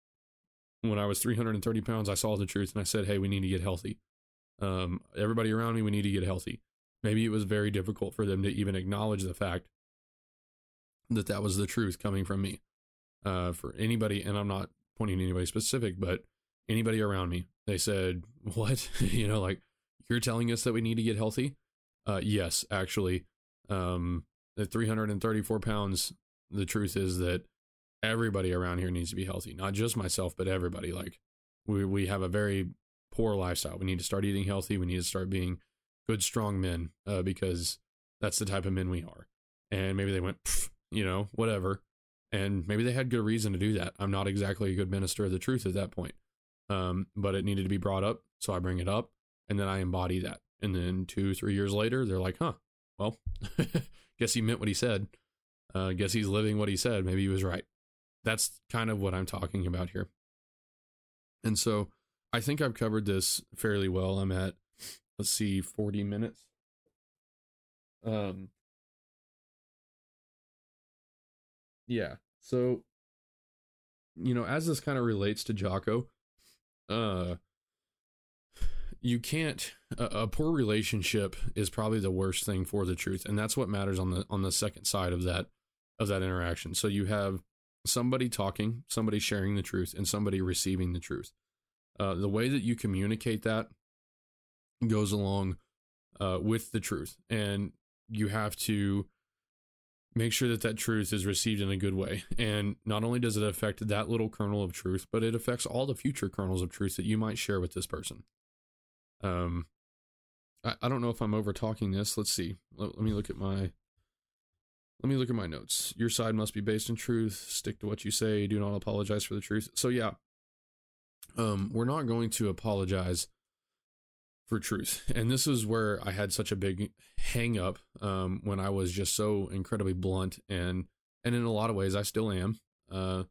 When I was 330 pounds, I saw the truth and I said, "Hey, we need to get healthy." Um, everybody around me, we need to get healthy. Maybe it was very difficult for them to even acknowledge the fact that that was the truth coming from me. Uh, for anybody, and I'm not pointing to anybody specific, but anybody around me, they said, "What?" you know, like you're telling us that we need to get healthy? Uh, yes, actually. Um, at 334 pounds, the truth is that everybody around here needs to be healthy. Not just myself, but everybody. Like we we have a very poor lifestyle. We need to start eating healthy. We need to start being good, strong men uh, because that's the type of men we are. And maybe they went, you know, whatever. And maybe they had good reason to do that. I'm not exactly a good minister of the truth at that point. Um, but it needed to be brought up. So I bring it up and then I embody that. And then two, three years later, they're like, huh, well, guess he meant what he said. Uh, guess he's living what he said. Maybe he was right. That's kind of what I'm talking about here. And so I think I've covered this fairly well. I'm at, let's see, 40 minutes. Um, yeah. So, you know, as this kind of relates to Jocko, uh, you can't a, a, poor relationship is probably the worst thing for the truth and that's what matters on the on the second side of that of that interaction so you have somebody talking somebody sharing the truth and somebody receiving the truth uh, the way that you communicate that goes along uh, with the truth and you have to make sure that that truth is received in a good way and not only does it affect that little kernel of truth but it affects all the future kernels of truth that you might share with this person um, I, I don't know if I'm over talking this. Let's see. Let, let me look at my. Let me look at my notes. Your side must be based in truth. Stick to what you say. Do not apologize for the truth. So yeah, um, we're not going to apologize for truth. And this is where I had such a big hang up um, when I was just so incredibly blunt and and in a lot of ways I still am. Uh,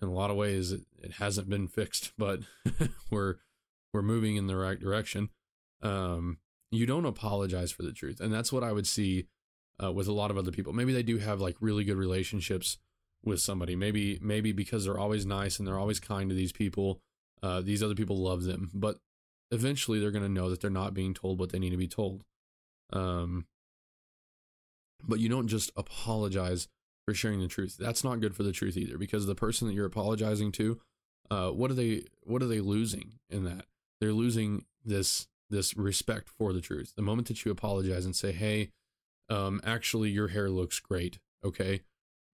in a lot of ways it, it hasn't been fixed, but we're we're moving in the right direction. Um, you don't apologize for the truth, and that's what I would see uh, with a lot of other people. Maybe they do have like really good relationships with somebody. Maybe maybe because they're always nice and they're always kind to these people. Uh, these other people love them, but eventually they're going to know that they're not being told what they need to be told. Um, but you don't just apologize for sharing the truth. That's not good for the truth either, because the person that you're apologizing to, uh, what are they what are they losing in that? they're losing this this respect for the truth. The moment that you apologize and say, "Hey, um, actually, your hair looks great," okay,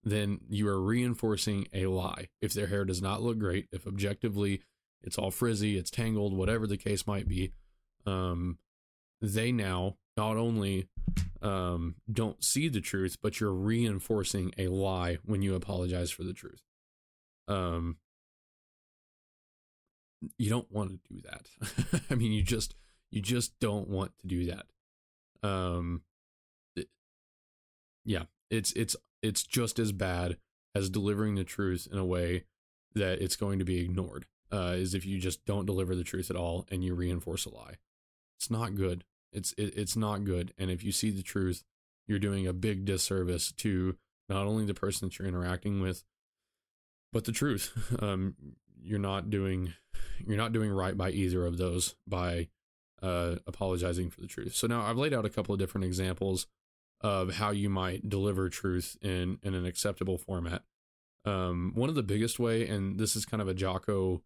then you are reinforcing a lie. If their hair does not look great, if objectively it's all frizzy, it's tangled, whatever the case might be, um, they now not only um, don't see the truth, but you're reinforcing a lie when you apologize for the truth. Um, you don't want to do that. I mean, you just you just don't want to do that. Um, yeah, it's it's it's just as bad as delivering the truth in a way that it's going to be ignored. Uh, is if you just don't deliver the truth at all and you reinforce a lie. It's not good. It's it, it's not good. And if you see the truth, you're doing a big disservice to not only the person that you're interacting with, but the truth. Um, you're not doing you're not doing right by either of those by uh, apologizing for the truth. So now I've laid out a couple of different examples of how you might deliver truth in in an acceptable format. Um, one of the biggest way, and this is kind of a Jocko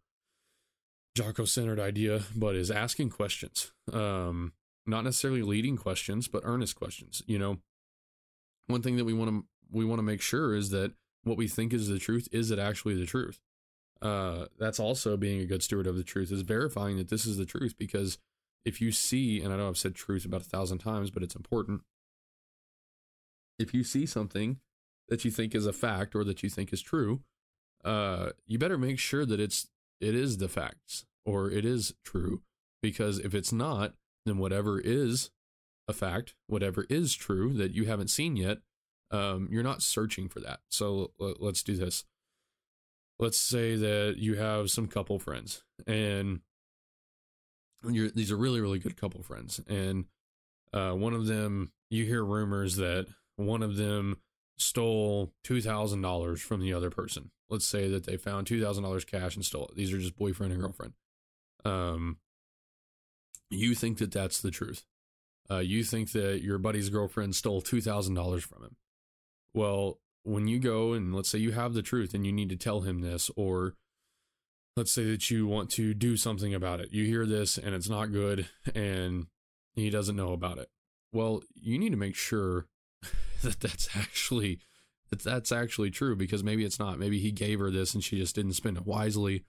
Jocko centered idea, but is asking questions. Um, not necessarily leading questions, but earnest questions. You know, one thing that we want to we want to make sure is that what we think is the truth is it actually the truth uh, that's also being a good steward of the truth is verifying that this is the truth because if you see and i know i've said truth about a thousand times but it's important if you see something that you think is a fact or that you think is true uh, you better make sure that it's it is the facts or it is true. Because if it's not then whatever is a fact whatever is true that you haven't seen yet um, you're not searching for that. So let's do this. Let's say that you have some couple friends and you're these are really really good couple friends. And uh, one of them you hear rumors that one of them stole $2000 from the other person. Let's say that they found $2000 cash and stole it. These are just boyfriend and girlfriend. Um you think that that's the truth. Uh, you think that your buddy's girlfriend stole $2000 from him. Well when you go and let's say you have the truth and you need to tell him this, or let's say that you want to do something about it, you hear this and it's not good and he doesn't know about it. Well, you need to make sure that that's actually that that's actually true because maybe it's not. Maybe he gave her this and she just didn't spend it wisely.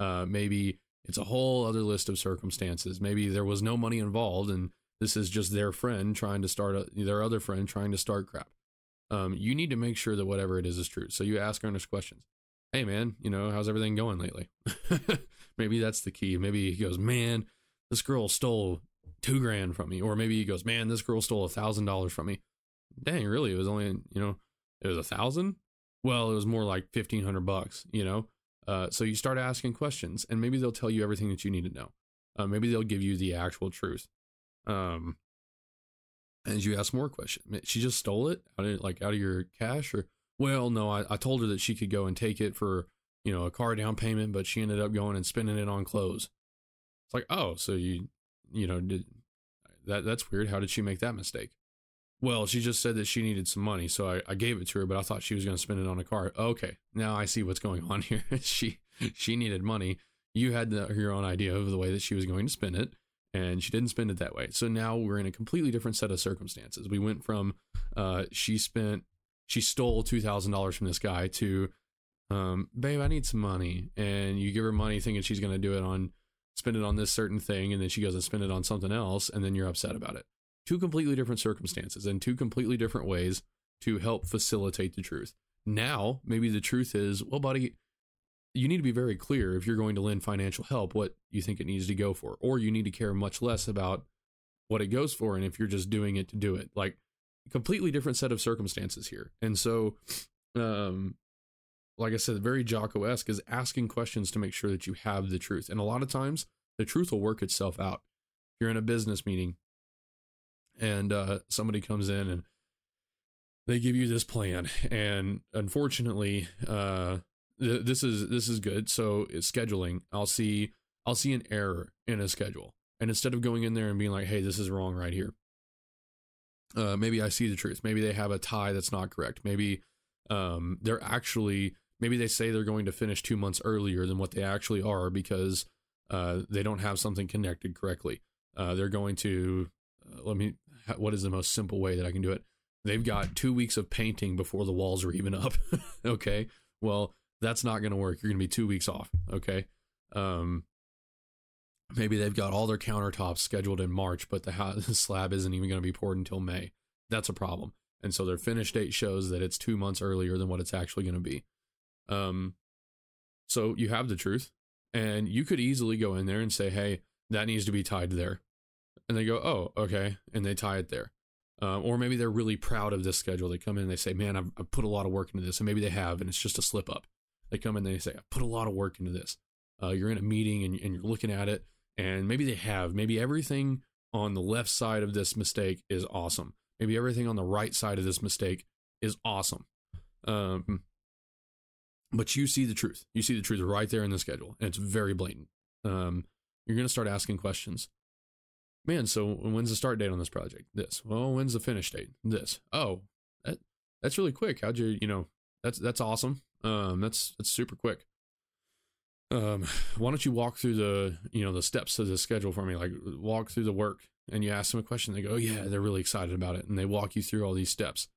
Uh, maybe it's a whole other list of circumstances. Maybe there was no money involved and this is just their friend trying to start a, their other friend trying to start crap um, you need to make sure that whatever it is is true. So you ask earnest questions. Hey, man, you know, how's everything going lately? maybe that's the key. Maybe he goes, man, this girl stole two grand from me. Or maybe he goes, man, this girl stole a thousand dollars from me. Dang, really? It was only, you know, it was a thousand? Well, it was more like 1500 bucks, you know? Uh, so you start asking questions and maybe they'll tell you everything that you need to know. Uh, maybe they'll give you the actual truth. Um, and you ask more questions. She just stole it out of like out of your cash, or well, no, I, I told her that she could go and take it for you know a car down payment, but she ended up going and spending it on clothes. It's like, oh, so you you know, did, that that's weird. How did she make that mistake? Well, she just said that she needed some money, so I, I gave it to her, but I thought she was going to spend it on a car. Okay, now I see what's going on here. she she needed money. You had the, your own idea of the way that she was going to spend it, and she didn't spend it that way. So now we're in a completely different set of circumstances. We went from uh, she spent she stole two thousand dollars from this guy to um, babe, I need some money, and you give her money thinking she's going to do it on spend it on this certain thing, and then she goes and spend it on something else, and then you're upset about it. Two completely different circumstances and two completely different ways to help facilitate the truth. Now, maybe the truth is, well, buddy, you need to be very clear if you're going to lend financial help what you think it needs to go for, or you need to care much less about what it goes for and if you're just doing it to do it. Like completely different set of circumstances here. And so um like I said, very Jocko esque is asking questions to make sure that you have the truth. And a lot of times the truth will work itself out. If you're in a business meeting and uh, somebody comes in and they give you this plan, and unfortunately, uh, th- this is this is good. So it's scheduling. I'll see I'll see an error in a schedule, and instead of going in there and being like, "Hey, this is wrong right here," uh, maybe I see the truth. Maybe they have a tie that's not correct. Maybe um, they're actually maybe they say they're going to finish two months earlier than what they actually are because uh, they don't have something connected correctly. Uh, they're going to uh, let me. What is the most simple way that I can do it? They've got two weeks of painting before the walls are even up. okay, well that's not going to work. You're going to be two weeks off. Okay. Um, maybe they've got all their countertops scheduled in March, but the, the slab isn't even going to be poured until May. That's a problem. And so their finish date shows that it's two months earlier than what it's actually going to be. Um, so you have the truth, and you could easily go in there and say, "Hey, that needs to be tied there," and they go, "Oh, okay," and they tie it there. Um, or maybe they're really proud of this schedule. They come in and they say, "Man, I've, I've, put a lot of work into this," and maybe they have, and it's just a slip up. They come in and they say, "I put a lot of work into this." Uh, you're in a meeting and, and you're looking at it, and maybe they have. Maybe everything on the left side of this mistake is awesome. Maybe everything on the right side of this mistake is awesome. Um, but you see the truth. You see the truth right there in the schedule, and it's very blatant. Um, you're going to start asking questions. Man, so when's the start date on this project? This. Well, when's the finish date? This. Oh, that, that's really quick. How'd you, you know, that's that's awesome. Um, that's that's super quick. Um, why don't you walk through the, you know, the steps of the schedule for me? Like walk through the work, and you ask them a question. They go, oh, yeah, they're really excited about it, and they walk you through all these steps.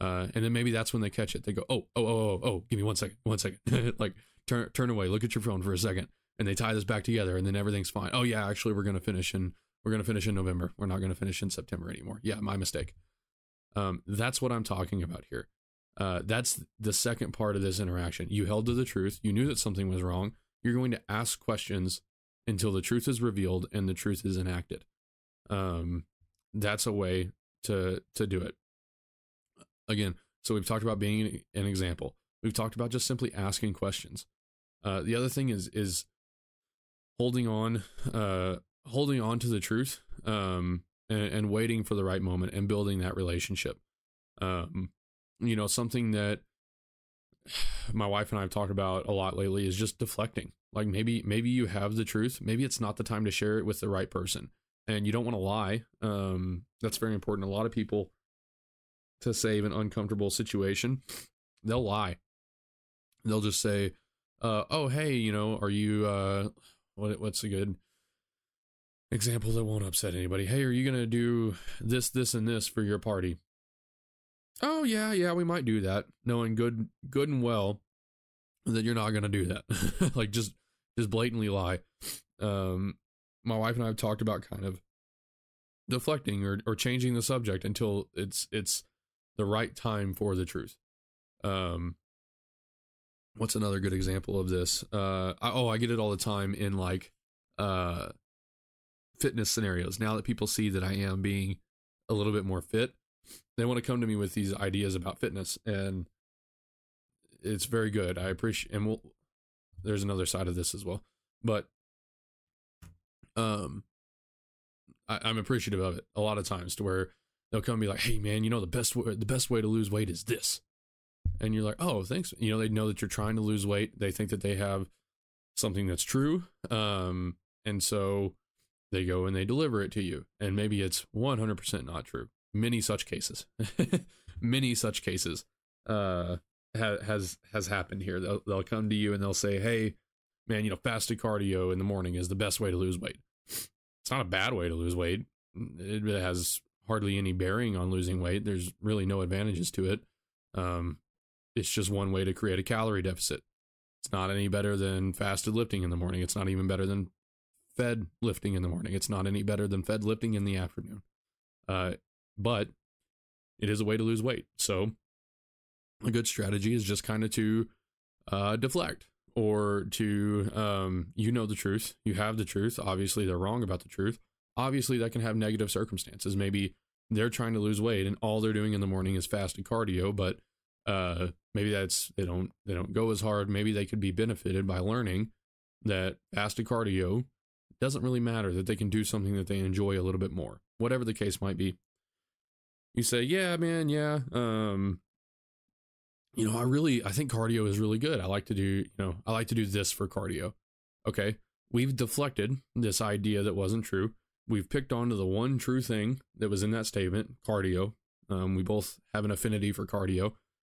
Uh, and then maybe that's when they catch it. They go, oh, oh, oh, oh, oh, give me one second, one second. like turn turn away, look at your phone for a second, and they tie this back together, and then everything's fine. Oh yeah, actually, we're gonna finish in we're gonna finish in November. We're not gonna finish in September anymore. Yeah, my mistake. Um, that's what I'm talking about here. Uh, that's the second part of this interaction. You held to the truth. You knew that something was wrong. You're going to ask questions until the truth is revealed and the truth is enacted. Um, that's a way to to do it again, so we've talked about being an example. We've talked about just simply asking questions. Uh, the other thing is is holding on, uh, holding on to the truth, um, and, and, waiting for the right moment and building that relationship. Um, you know, something that my wife and I have talked about a lot lately is just deflecting. Like maybe maybe you have the truth, maybe it's not the time to share it with the right person, and you don't want to lie. Um, that's very important. A lot of people to save an uncomfortable situation, they'll lie. They'll just say, uh, "Oh, hey, you know, are you uh, what? What's a good example that won't upset anybody? Hey, are you gonna do this, this, and this for your party?" Oh yeah, yeah, we might do that, knowing good, good and well that you're not gonna do that. like just, just blatantly lie. Um, my wife and I have talked about kind of deflecting or or changing the subject until it's it's the right time for the truth. Um, what's another good example of this? Uh, I, oh, I get it all the time in like uh, fitness scenarios. Now that people see that I am being a little bit more fit, they want to come to me with these ideas about fitness, and it's very good. I appreciate, and we'll, there's another side of this as well, but um, I, I'm appreciative of it a lot of times to where they'll come and be like, "Hey, man, you know the best way, the best way to lose weight is this," and you're like, "Oh, thanks." You know, they know that you're trying to lose weight. They think that they have something that's true, um, and so they go and they deliver it to you. And maybe it's 100% not true. Many such cases. Many such cases uh ha- has has happened here. They'll, they'll come to you and they'll say hey man you know fasted cardio in the morning is the best way to lose weight. It's not a bad way to lose weight. It has hardly any bearing on losing weight. There's really no advantages to it. Um it's just one way to create a calorie deficit. It's not any better than fasted lifting in the morning. It's not even better than fed lifting in the morning. It's not any better than fed lifting in the afternoon. Uh, but it is a way to lose weight. So a good strategy is just kind of to uh, deflect or to, um, you know, the truth. You have the truth. Obviously, they're wrong about the truth. Obviously, that can have negative circumstances. Maybe they're trying to lose weight and all they're doing in the morning is fasted cardio, but uh, maybe that's they don't they don't go as hard. Maybe they could be benefited by learning that fasted cardio doesn't really matter that they can do something that they enjoy a little bit more, whatever the case might be. You say, yeah, man, yeah. Um, you know, I really, I think cardio is really good. I like to do, you know, I like to do this for cardio. Okay. We've deflected this idea that wasn't true. We've picked onto the one true thing that was in that statement, cardio. Um, we both have an affinity for cardio.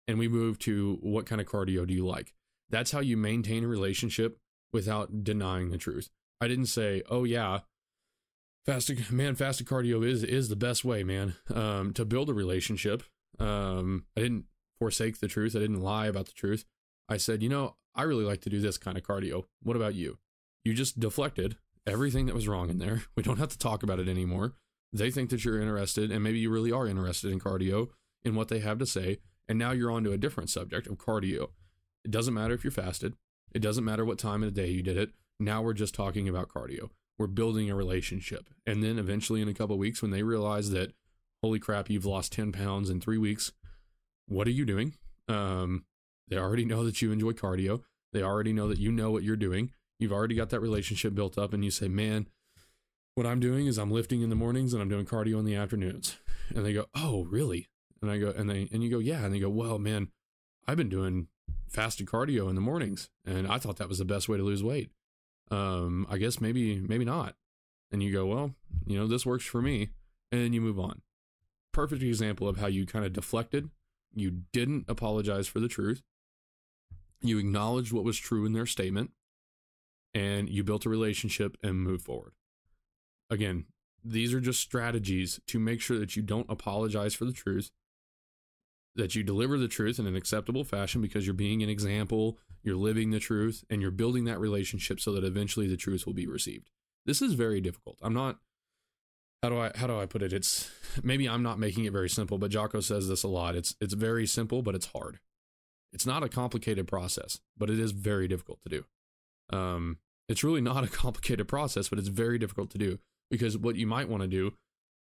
And we move to what kind of cardio do you like? That's how you maintain a relationship without denying the truth. I didn't say, "Oh yeah, fasted man, fasted cardio is is the best way, man, um, to build a relationship." Um, I didn't forsake the truth. I didn't lie about the truth. I said, "You know, I really like to do this kind of cardio. What about you?" You just deflected everything that was wrong in there. We don't have to talk about it anymore. They think that you're interested, and maybe you really are interested in cardio, in what they have to say, and now you're on to a different subject of cardio. It doesn't matter if you're fasted. It doesn't matter what time of the day you did it. Now we're just talking about cardio. We're building a relationship. And then eventually, in a couple weeks, when they realize that, holy crap, you've lost 10 pounds in three weeks, what are you doing? Um, they already know that you enjoy cardio. They already know that you know what you're doing. You've already got that relationship built up, and you say, man, what I'm doing is I'm lifting in the mornings and I'm doing cardio in the afternoons. And they go, oh, really? And I go, and they, and you go, yeah. And they go, well, man, I've been doing fasted cardio in the mornings, and I thought that was the best way to lose weight um, I guess maybe maybe not. And you go, well, you know, this works for me, and you move on. Perfect example of how you kind of deflected. You didn't apologize for the truth. You acknowledged what was true in their statement, and you built a relationship and move forward. Again, these are just strategies to make sure that you don't apologize for the truth, that you deliver the truth in an acceptable fashion because you're being an example, you're living the truth, and you're building that relationship so that eventually the truth will be received. This is very difficult. I'm not how do I how do I put it? It's maybe I'm not making it very simple, but Jocko says this a lot. It's it's very simple, but it's hard. It's not a complicated process, but it is very difficult to do. Um, it's really not a complicated process, but it's very difficult to do because what you might want to do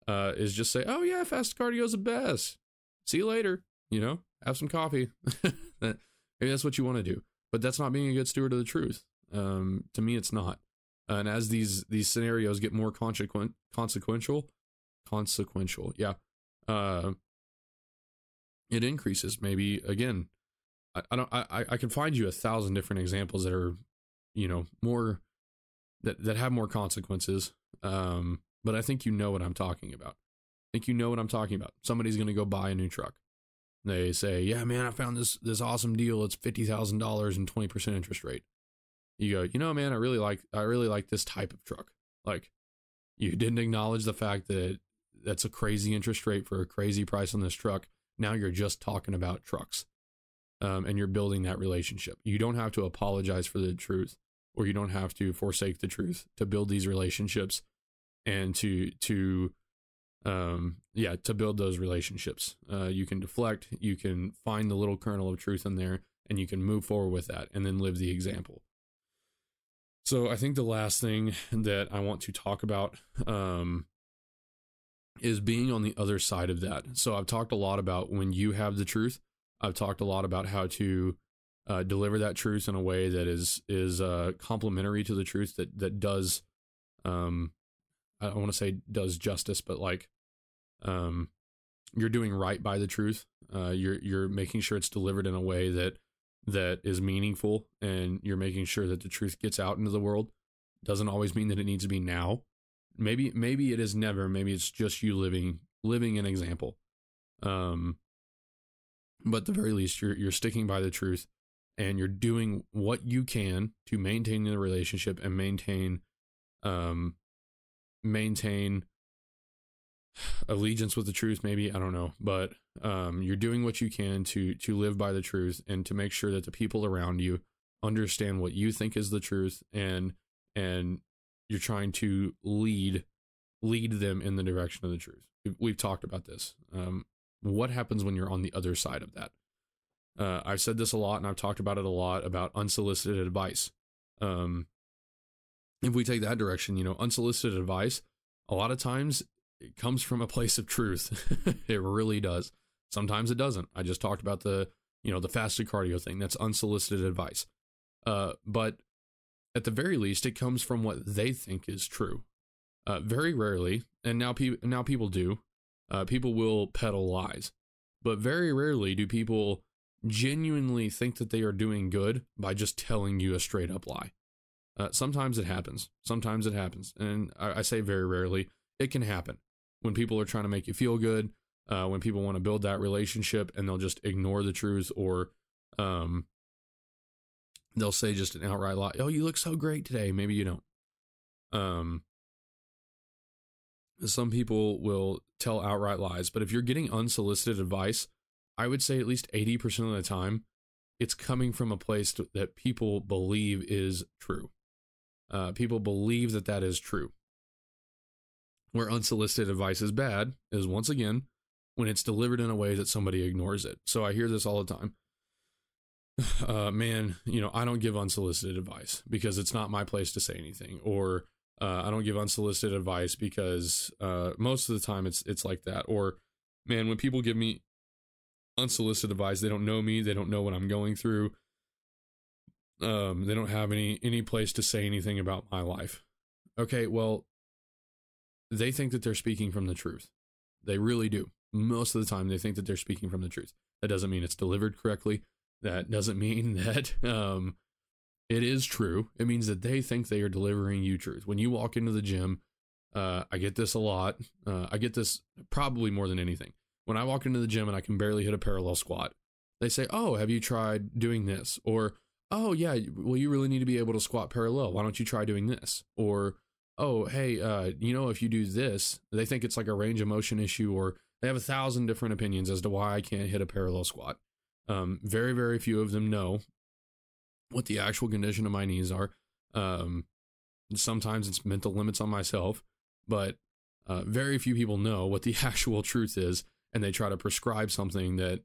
uh, is just say, "Oh yeah, fast cardio is the best. See you later." You know, have some coffee. Maybe that's what you want to do, but that's not being a good steward of the truth. Um, to me, it's not. And as these these scenarios get more consequent consequential, consequential, yeah, uh, it increases. Maybe again, I, I don't. I I can find you a thousand different examples that are, you know, more that that have more consequences. Um, but I think you know what I'm talking about. I think you know what I'm talking about. Somebody's going to go buy a new truck. They say, "Yeah, man, I found this this awesome deal. It's fifty thousand dollars and twenty percent interest rate." You go, you know, man, I really like I really like this type of truck. Like, you didn't acknowledge the fact that that's a crazy interest rate for a crazy price on this truck. Now you're just talking about trucks, um, and you're building that relationship. You don't have to apologize for the truth, or you don't have to forsake the truth to build these relationships, and to to um, yeah, to build those relationships. Uh, you can deflect, you can find the little kernel of truth in there, and you can move forward with that and then live the example. So I think the last thing that I want to talk about um, is being on the other side of that. So I've talked a lot about when you have the truth. I've talked a lot about how to uh, deliver that truth in a way that is is uh, complementary to the truth that that does um, I don't want to say does justice, but like um, you're doing right by the truth. Uh, you're you're making sure it's delivered in a way that that is meaningful, and you're making sure that the truth gets out into the world. Doesn't always mean that it needs to be now. maybe maybe it is never maybe it's just you living living an example um but at the very least you're you're sticking by the truth and you're doing what you can to maintain the relationship and maintain um maintain allegiance with the truth maybe i don't know. But um you're doing what you can to to live by the truth and to make sure that the people around you understand what you think is the truth and and you're trying to lead lead them in the direction of the truth. We've, talked about this. Um what happens when you're on the other side of that? Uh, I've said this a lot and I've talked about it a lot about unsolicited advice. Um, if we take that direction, you know, unsolicited advice, a lot of times it comes from a place of truth. it really does. Sometimes it doesn't. I just talked about the, you know, the fasted cardio thing. That's unsolicited advice. Uh, but at the very least, it comes from what they think is true. Uh, very rarely, and now people now people do. Uh, people will peddle lies, but very rarely do people genuinely think that they are doing good by just telling you a straight up lie. Uh, sometimes it happens. Sometimes it happens. And I, I, say very rarely, it can happen when people are trying to make you feel good, uh, when people want to build that relationship and they'll just ignore the truth or um, they'll say just an outright lie. Oh, you look so great today. Maybe you don't. Um, some people will tell outright lies, but if you're getting unsolicited advice, I would say at least 80% of the time, it's coming from a place to, that people believe is true. Uh, people believe that that is true. Where unsolicited advice is bad is once again when it's delivered in a way that somebody ignores it. So I hear this all the time. Uh, man, you know, I don't give unsolicited advice because it's not my place to say anything, or uh, I don't give unsolicited advice because uh, most of the time it's it's like that. Or man, when people give me unsolicited advice. They don't know me. They don't know what I'm going through. Um, they don't have any any place to say anything about my life. Okay, well, they think that they're speaking from the truth. They really do. Most of the time, they think that they're speaking from the truth. That doesn't mean it's delivered correctly. That doesn't mean that um, it is true. It means that they think they are delivering you truth. When you walk into the gym, uh, I get this a lot. Uh, I get this probably more than anything when I walk into the gym and I can barely hit a parallel squat, they say, Oh, have you tried doing this? Or, Oh, yeah, well, you really need to be able to squat parallel. Why don't you try doing this? Or, Oh, hey, uh, you know, if you do this, they think it's like a range of motion issue, or they have a thousand different opinions as to why I can't hit a parallel squat. Um, very, very few of them know what the actual condition of my knees are. Um, sometimes it's mental limits on myself, but uh, very few people know what the actual truth is and they try to prescribe something that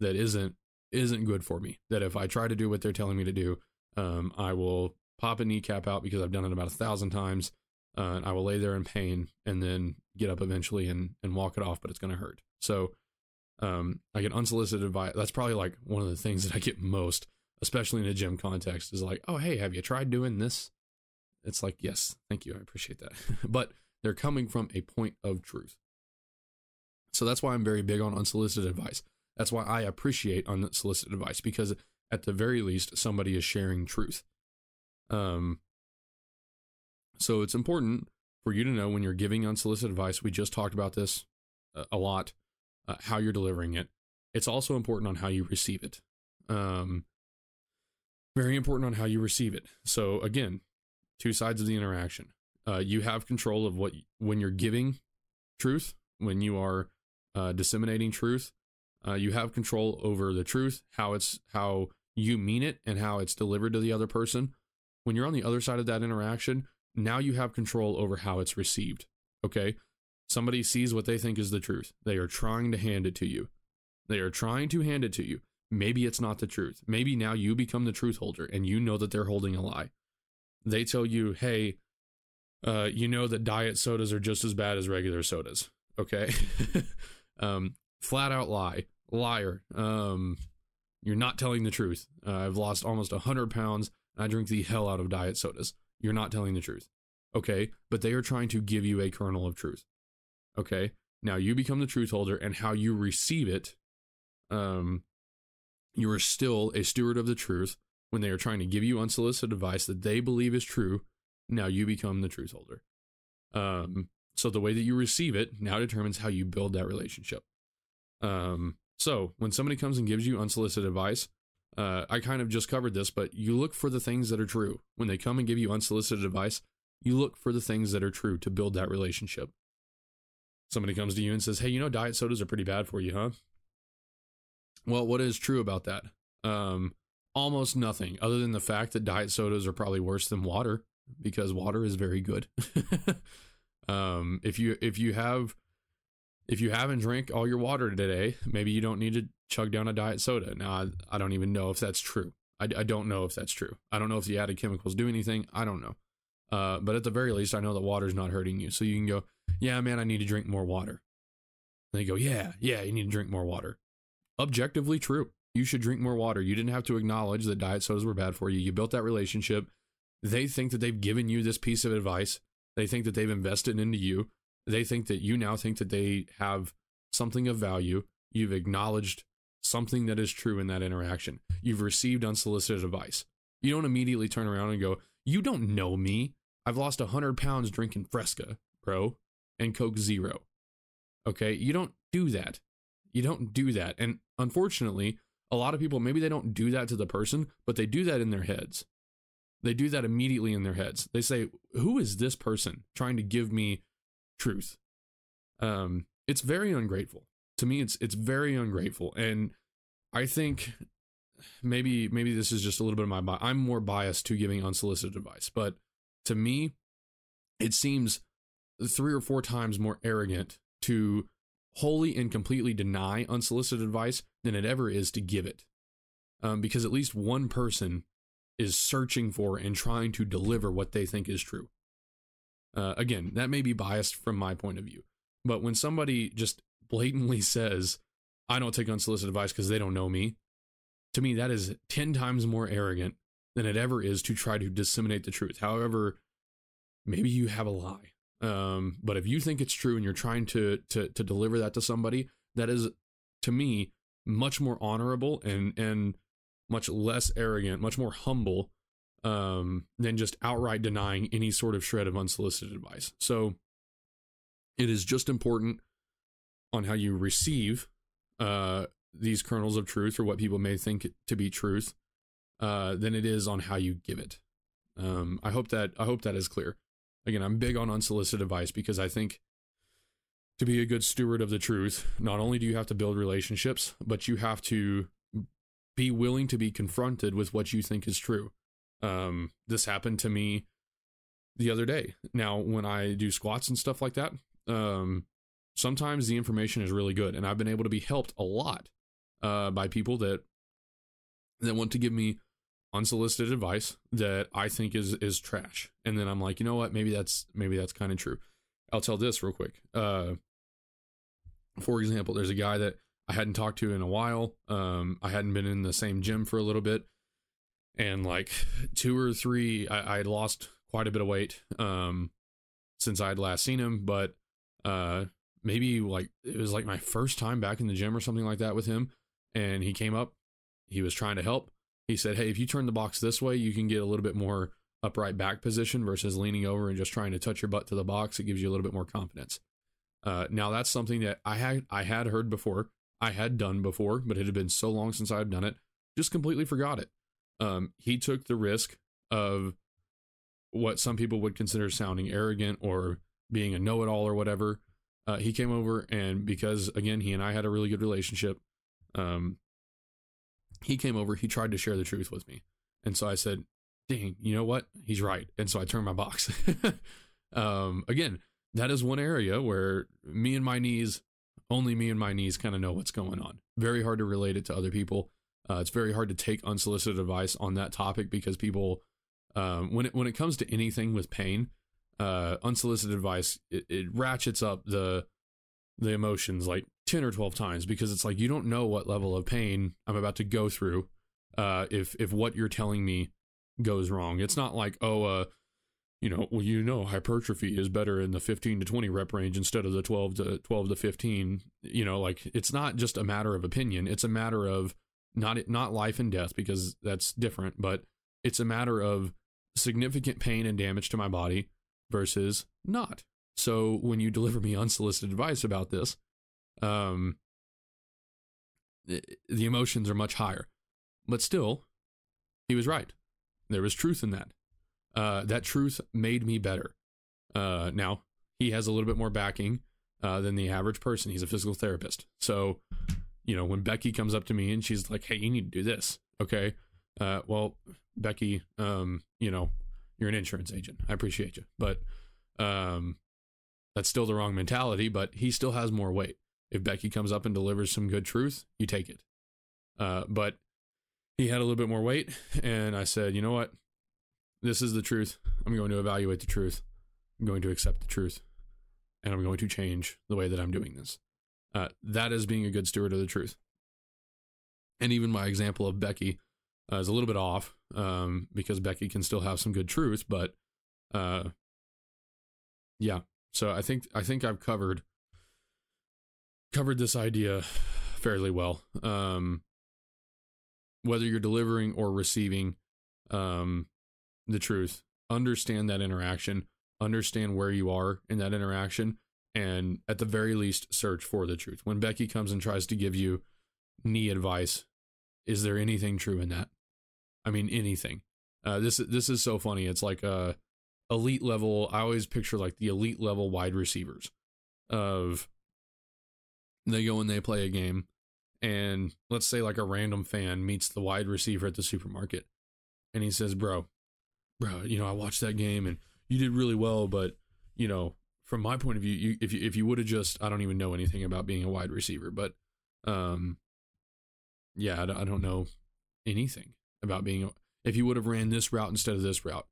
that isn't isn't good for me. That if I try to do what they're telling me to do, um, I will pop a kneecap out because I've done it about a thousand times. Uh, I will lay there in pain and then get up eventually and and walk it off, but it's going to hurt. So um, I get unsolicited advice. That's probably like one of the things that I get most, especially in a gym context, is like, oh hey, have you tried doing this? It's like, yes, thank you, I appreciate that. but they're coming from a point of truth. So that's why I'm very big on unsolicited advice. That's why I appreciate unsolicited advice because at the very least somebody is sharing truth. Um so it's important for you to know when you're giving unsolicited advice, we just talked about this a lot, uh, how you're delivering it. It's also important on how you receive it. Um very important on how you receive it. So again, two sides of the interaction. Uh, you have control of what when you're giving truth, when you are uh, disseminating truth. Uh, you have control over the truth, how it's how you mean it, and how it's delivered to the other person. When you're on the other side of that interaction, now you have control over how it's received. Okay, somebody sees what they think is the truth. They are trying to hand it to you. They are trying to hand it to you. Maybe it's not the truth. Maybe now you become the truth holder and you know that they're holding a lie. They tell you, hey, uh, you know that diet sodas are just as bad as regular sodas. Okay. Um, flat out lie, liar. Um, you're not telling the truth. Uh, I've lost almost a hundred pounds. I drink the hell out of diet sodas. You're not telling the truth. Okay, but they are trying to give you a kernel of truth. Okay, now you become the truth holder, and how you receive it, um, you are still a steward of the truth. When they are trying to give you unsolicited advice that they believe is true, now you become the truth holder. Um, so the way that you receive it now determines how you build that relationship. Um, so when somebody comes and gives you unsolicited advice, uh, I kind of just covered this, but you look for the things that are true. When they come and give you unsolicited advice, you look for the things that are true to build that relationship. Somebody comes to you and says, Hey, you know, diet sodas are pretty bad for you, huh? Well, what is true about that? Um, almost nothing other than the fact that diet sodas are probably worse than water because water is very good. um, if you if you have if you haven't drank all your water today, maybe you don't need to chug down a diet soda. Now, I, I don't even know if that's true. I, I, don't know if that's true. I don't know if the added chemicals do anything. I don't know. Uh, but at the very least, I know that water's not hurting you. So you can go, yeah, man, I need to drink more water. And they go, yeah, yeah, you need to drink more water. Objectively true. You should drink more water. You didn't have to acknowledge that diet sodas were bad for you. You built that relationship. They think that they've given you this piece of advice. They think that they've invested into you. They think that you now think that they have something of value. You've acknowledged something that is true in that interaction. You've received unsolicited advice. You don't immediately turn around and go, You don't know me. I've lost 100 pounds drinking Fresca, bro, and Coke Zero. Okay. You don't do that. You don't do that. And unfortunately, a lot of people, maybe they don't do that to the person, but they do that in their heads. They do that immediately in their heads. They say, Who is this person trying to give me truth. Um, it's very ungrateful. To me, it's it's very ungrateful, and I think maybe maybe this is just a little bit of my I'm more biased to giving unsolicited advice, but to me, it seems three or four times more arrogant to wholly and completely deny unsolicited advice than it ever is to give it. Um, because at least one person is searching for and trying to deliver what they think is true. Uh, again, that may be biased from my point of view, but when somebody just blatantly says, I don't take unsolicited advice because they don't know me, to me, that is 10 times more arrogant than it ever is to try to disseminate the truth. However, maybe you have a lie. Um, but if you think it's true and you're trying to, to, to deliver that to somebody, that is, to me, much more honorable and, and much less arrogant, much more humble um, than just outright denying any sort of shred of unsolicited advice. So it is just important on how you receive uh, these kernels of truth or what people may think to be truth uh, than it is on how you give it. Um, I hope that I hope that is clear. Again, I'm big on unsolicited advice because I think to be a good steward of the truth, not only do you have to build relationships, but you have to be willing to be confronted with what you think is true. Um, this happened to me the other day. Now, when I do squats and stuff like that, um, sometimes the information is really good, and I've been able to be helped a lot uh, by people that that want to give me unsolicited advice that I think is is trash. And then I'm like, you know what? Maybe that's maybe that's kind of true. I'll tell this real quick. Uh, for example, there's a guy that I hadn't talked to in a while. Um, I hadn't been in the same gym for a little bit and like two or three I, I had lost quite a bit of weight um since I'd last seen him, but uh maybe like it was like my first time back in the gym or something like that with him. And he came up, he was trying to help. He said, Hey, if you turn the box this way, you can get a little bit more upright back position versus leaning over and just trying to touch your butt to the box. It gives you a little bit more confidence. Uh, now that's something that I had I had heard before, I had done before, but it had been so long since I've done it, just completely forgot it. Um, he took the risk of what some people would consider sounding arrogant or being a know-it-all or whatever. Uh, he came over and because again he and I had a really good relationship, um, he came over. He tried to share the truth with me, and so I said, "Dang, you know what? He's right." And so I turned my box. um, again, that is one area where me and my knees, only me and my knees, kind of know what's going on. Very hard to relate it to other people. Uh, it's very hard to take unsolicited advice on that topic because people, um, when it when it comes to anything with pain, uh, unsolicited advice it, it ratchets up the the emotions like ten or twelve times because it's like you don't know what level of pain I'm about to go through. Uh, if if what you're telling me goes wrong, it's not like oh uh you know, well, you know, hypertrophy is better in the 15 to 20 rep range instead of the 12 to 12 to 15. You know, like it's not just a matter of opinion; it's a matter of not not life and death because that's different, but it's a matter of significant pain and damage to my body versus not. So when you deliver me unsolicited advice about this, um, the, emotions are much higher. But still, he was right. There was truth in that. Uh, that truth made me better. Uh, now, he has a little bit more backing uh, than the average person. He's a physical therapist. So, you know, when Becky comes up to me and she's like, hey, you need to do this. Okay. Uh, well, Becky, um, you know, you're an insurance agent. I appreciate you. But um, that's still the wrong mentality, but he still has more weight. If Becky comes up and delivers some good truth, you take it. Uh, but he had a little bit more weight, and I said, you know what? This is the truth. I'm going to evaluate the truth. I'm going to accept the truth, and I'm going to change the way that I'm doing this. Uh, that is being a good steward of the truth. And even my example of Becky uh, is a little bit off um, because Becky can still have some good truth, but uh, yeah. So I think I think I've covered covered this idea fairly well. Um, whether you're delivering or receiving um, the truth, understand that interaction, understand where you are in that interaction, and at the very least, search for the truth. When Becky comes and tries to give you knee advice, is there anything true in that? I mean, anything. Uh, this this is so funny. It's like a elite level. I always picture like the elite level wide receivers of they go and they play a game and let's say like a random fan meets the wide receiver at the supermarket and he says bro bro you know i watched that game and you did really well but you know from my point of view you, if you if you would have just i don't even know anything about being a wide receiver but um yeah i, I don't know anything about being if you would have ran this route instead of this route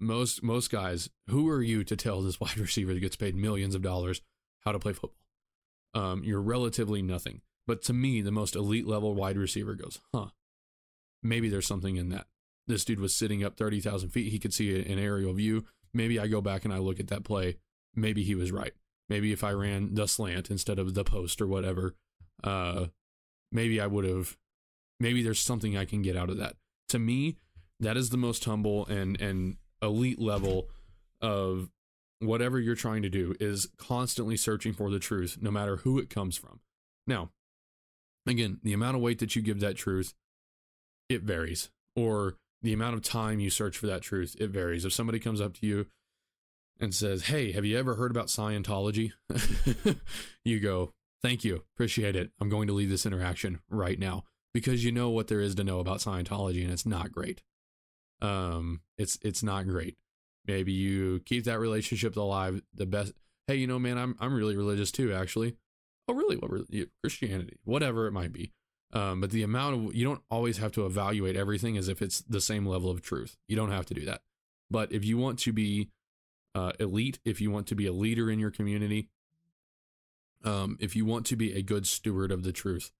most most guys who are you to tell this wide receiver that gets paid millions of dollars how to play football um, you're relatively nothing. But to me, the most elite level wide receiver goes, huh, maybe there's something in that. This dude was sitting up 30,000 feet. He could see an aerial view. Maybe I go back and I look at that play. Maybe he was right. Maybe if I ran the slant instead of the post or whatever, uh, maybe I would have, maybe there's something I can get out of that. To me, that is the most humble and, and elite level of whatever you're trying to do is constantly searching for the truth, no matter who it comes from. Now, again, the amount of weight that you give that truth, it varies. Or the amount of time you search for that truth, it varies. If somebody comes up to you and says, Hey, have you ever heard about Scientology? you go, Thank you. Appreciate it. I'm going to leave this interaction right now because you know what there is to know about Scientology and it's not great. Um, it's it's not great. Maybe you keep that relationship alive. The best. Hey, you know, man, I'm I'm really religious too. Actually. Oh, really? What? Christianity, whatever it might be. Um, but the amount of you don't always have to evaluate everything as if it's the same level of truth. You don't have to do that. But if you want to be uh, elite, if you want to be a leader in your community, um, if you want to be a good steward of the truth,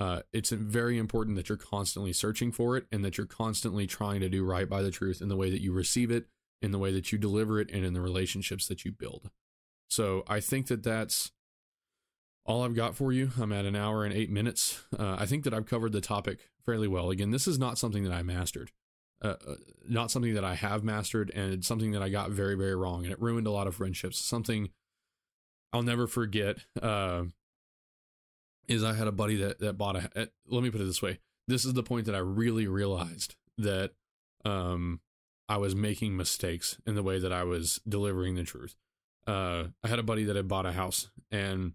uh, it's very important that you're constantly searching for it and that you're constantly trying to do right by the truth in the way that you receive it in the way that you deliver it and in the relationships that you build. So I think that that's all I've got for you. I'm at an hour and eight minutes. Uh, I think that I've covered the topic fairly well. Again, this is not something that I mastered, uh, uh, not something that I have mastered, and something that I got very, very wrong, and it ruined a lot of friendships. Something I'll never forget uh, is I had a buddy that that bought a. Uh, let me put it this way: this is the point that I really realized that um, I was making mistakes in the way that I was delivering the truth. Uh, I had a buddy that had bought a house and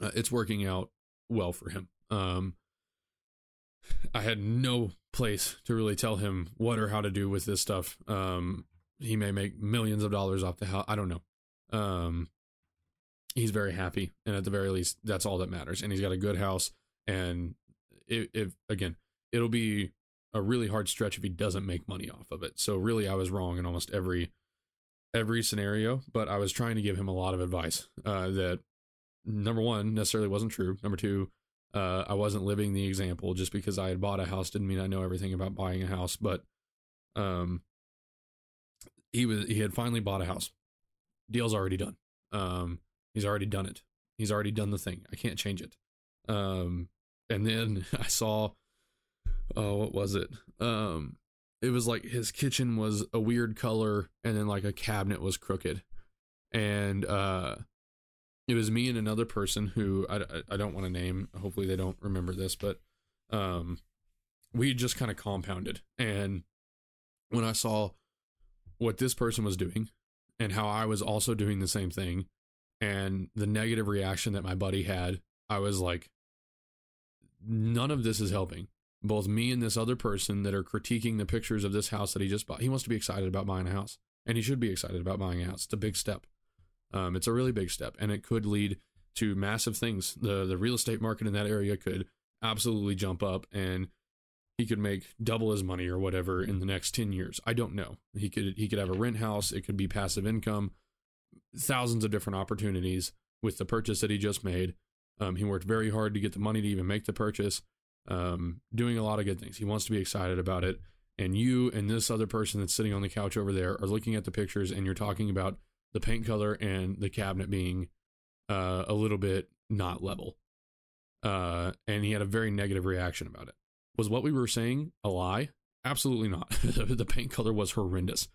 uh, it's working out well for him. Um, I had no place to really tell him what or how to do with this stuff. Um, he may make millions of dollars off the house. I don't know. Um, he's very happy, and at the very least, that's all that matters. And he's got a good house. And if, if again, it'll be a really hard stretch if he doesn't make money off of it. So really, I was wrong in almost every every scenario. But I was trying to give him a lot of advice uh, that number one necessarily wasn't true. Number two, uh, I wasn't living the example. Just because I had bought a house didn't mean I know everything about buying a house. But um, he was he had finally bought a house. Deal's already done. Um, he's already done it. He's already done the thing. I can't change it. Um, and then I saw oh, what was it? Um, it was like his kitchen was a weird color, and then like a cabinet was crooked, and uh, it was me and another person who I, I don't want to name. Hopefully, they don't remember this, but um, we just kind of compounded. And when I saw what this person was doing and how I was also doing the same thing, and the negative reaction that my buddy had, I was like, none of this is helping. Both me and this other person that are critiquing the pictures of this house that he just bought. He wants to be excited about buying a house, and he should be excited about buying a house. It's a big step. Um, it's a really big step, and it could lead to massive things. the The real estate market in that area could absolutely jump up, and he could make double his money or whatever in the next ten years. I don't know. He could he could have a rent house. It could be passive income. Thousands of different opportunities with the purchase that he just made. Um, he worked very hard to get the money to even make the purchase. Um, doing a lot of good things. He wants to be excited about it. And you and this other person that's sitting on the couch over there are looking at the pictures and you're talking about the paint color and the cabinet being uh, a little bit not level. Uh, and he had a very negative reaction about it. Was what we were saying a lie? Absolutely not. the paint color was horrendous.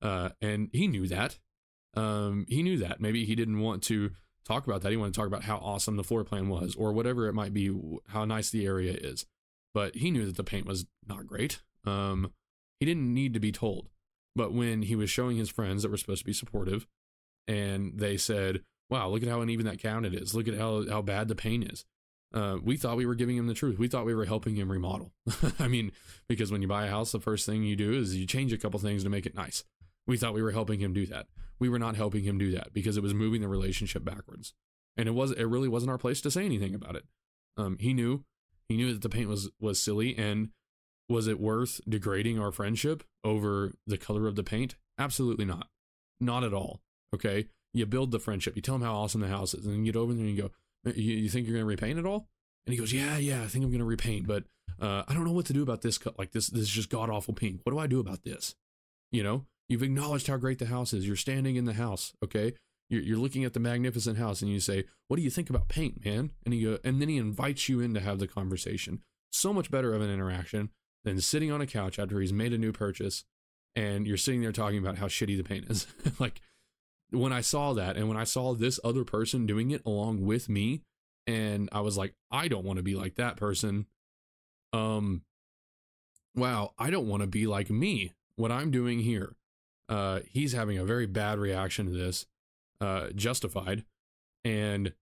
Uh, and he knew that. Um, he knew that. Maybe he didn't want to talk about that. He wanted to talk about how awesome the floor plan was or whatever it might be, how nice the area is. But he knew that the paint was not great. Um, he didn't need to be told. But when he was showing his friends that were supposed to be supportive, and they said, "Wow, look at how uneven that cabinet is. Look at how how bad the paint is." Uh, we thought we were giving him the truth. We thought we were helping him remodel. I mean, because when you buy a house, the first thing you do is you change a couple things to make it nice. We thought we were helping him do that. We were not helping him do that because it was moving the relationship backwards, and it was it really wasn't our place to say anything about it. Um, he knew, he knew that the paint was was silly, and was it worth degrading our friendship over the color of the paint? Absolutely not, not at all. Okay. You build the friendship. You tell him how awesome the house is. And you get over there and you go, uh, you, you think you're going to repaint it all? And he goes, yeah, yeah, I think I'm going to repaint, but uh, I don't know what to do about this. Like this, this is just god awful pink. What do I do about this? You know, you've acknowledged how great the house is. You're standing in the house. Okay. You're, you're looking at the magnificent house and you say, what do you think about paint, man? And he go, and then he invites you in to have the conversation. So much better of an interaction than sitting on a couch after he's made a new purchase and you're sitting there talking about how shitty the paint is. like when I saw that and when I saw this other person doing it along with me, and I was like, I don't want to be like that person. Um, wow, I don't want to be like me. What I'm doing here. Uh, he's having a very bad reaction to this, uh, justified, and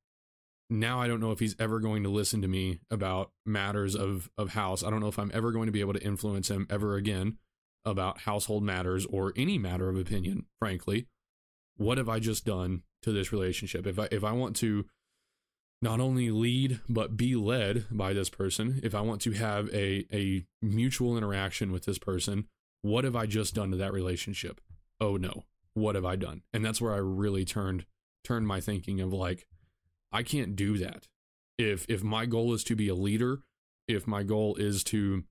now I don't know if he's ever going to listen to me about matters of of house. I don't know if I'm ever going to be able to influence him ever again about household matters or any matter of opinion, frankly what have I just done to this relationship? If I if I want to not only lead but be led by this person, if I want to have a a mutual interaction with this person, what have I just done to that relationship? Oh no, what have I done? And that's where I really turned turned my thinking of like I can't do that. If if my goal is to be a leader, if my goal is to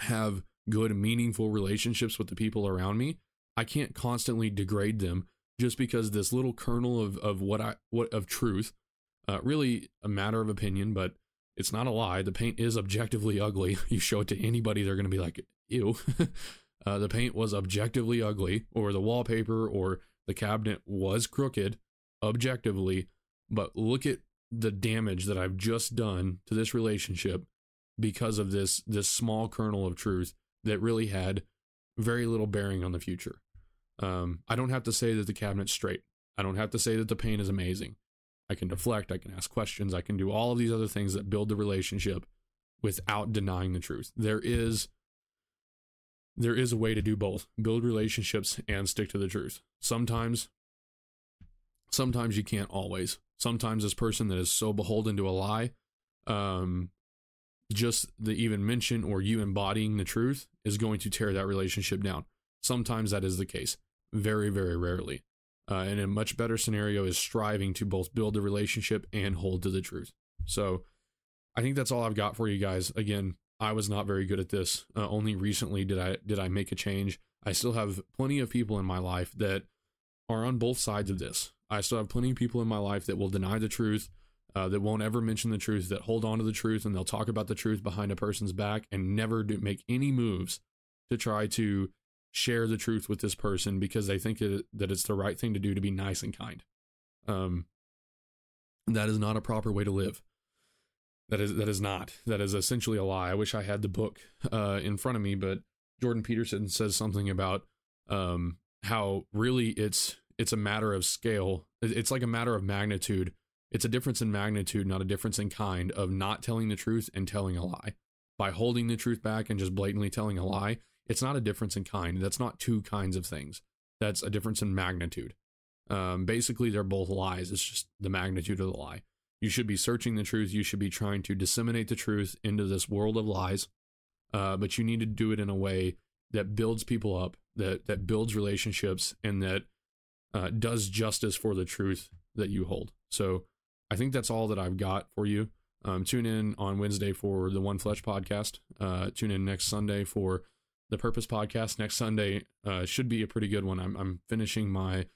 have good meaningful relationships with the people around me, I can't constantly degrade them just because this little kernel of of what I what of truth, uh, really a matter of opinion, but it's not a lie. The paint is objectively ugly. You show it to anybody, they're going to be like, "Ew." uh, the paint was objectively ugly, or the wallpaper, or the cabinet was crooked, objectively. But look at the damage that I've just done to this relationship because of this this small kernel of truth that really had very little bearing on the future. Um, I don't have to say that the cabinet's straight. I don't have to say that the paint is amazing. I can deflect, I can ask questions, I can do all of these other things that build the relationship without denying the truth. There is there is a way to do both. Build relationships and stick to the truth. Sometimes sometimes you can't always. Sometimes this person that is so beholden to a lie um just the even mention or you embodying the truth is going to tear that relationship down. Sometimes that is the case very, very rarely. Uh, and a much better scenario is striving to both build a relationship and hold to the truth. So I think that's all I've got for you guys. Again, I was not very good at this. Uh, only recently did I did I make a change. I still have plenty of people in my life that are on both sides of this. I still have plenty of people in my life that will deny the truth, uh, that won't ever mention the truth, that hold on to the truth, and they'll talk about the truth behind a person's back and never do make any moves to try to share the truth with this person because they think it, that it's the right thing to do to be nice and kind. Um, that is not a proper way to live. That is that is not. That is essentially a lie. I wish I had the book uh, in front of me, but Jordan Peterson says something about um, how really it's it's a matter of scale. It's like a matter of magnitude. It's a difference in magnitude, not a difference in kind of not telling the truth and telling a lie. By holding the truth back and just blatantly telling a lie, it's not a difference in kind. That's not two kinds of things. That's a difference in magnitude. Um, basically, they're both lies. It's just the magnitude of the lie. You should be searching the truth. You should be trying to disseminate the truth into this world of lies. Uh, but you need to do it in a way that builds people up, that that builds relationships, and that uh, does justice for the truth that you hold. So I think that's all that I've got for you. Um, tune in on Wednesday for the One Flesh podcast. Uh, tune in next Sunday for the Purpose podcast. Next Sunday uh, should be a pretty good one. I'm, I'm finishing my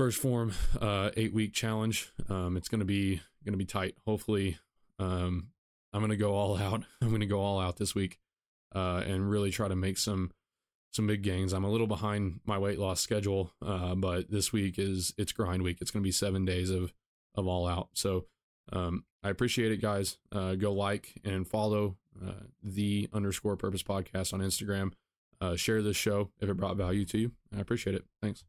first form uh, eight week challenge. Um, it's gonna be gonna be tight. Hopefully, um, I'm gonna go all out. I'm gonna go all out this week uh, and really try to make some some big gains. I'm a little behind my weight loss schedule, uh, but this week is it's grind week. It's gonna be seven days of of all out. So um, I appreciate it, guys. Uh, go like and follow uh, the underscore purpose podcast on Instagram. Uh, share this show if it brought value to you. I appreciate it. Thanks.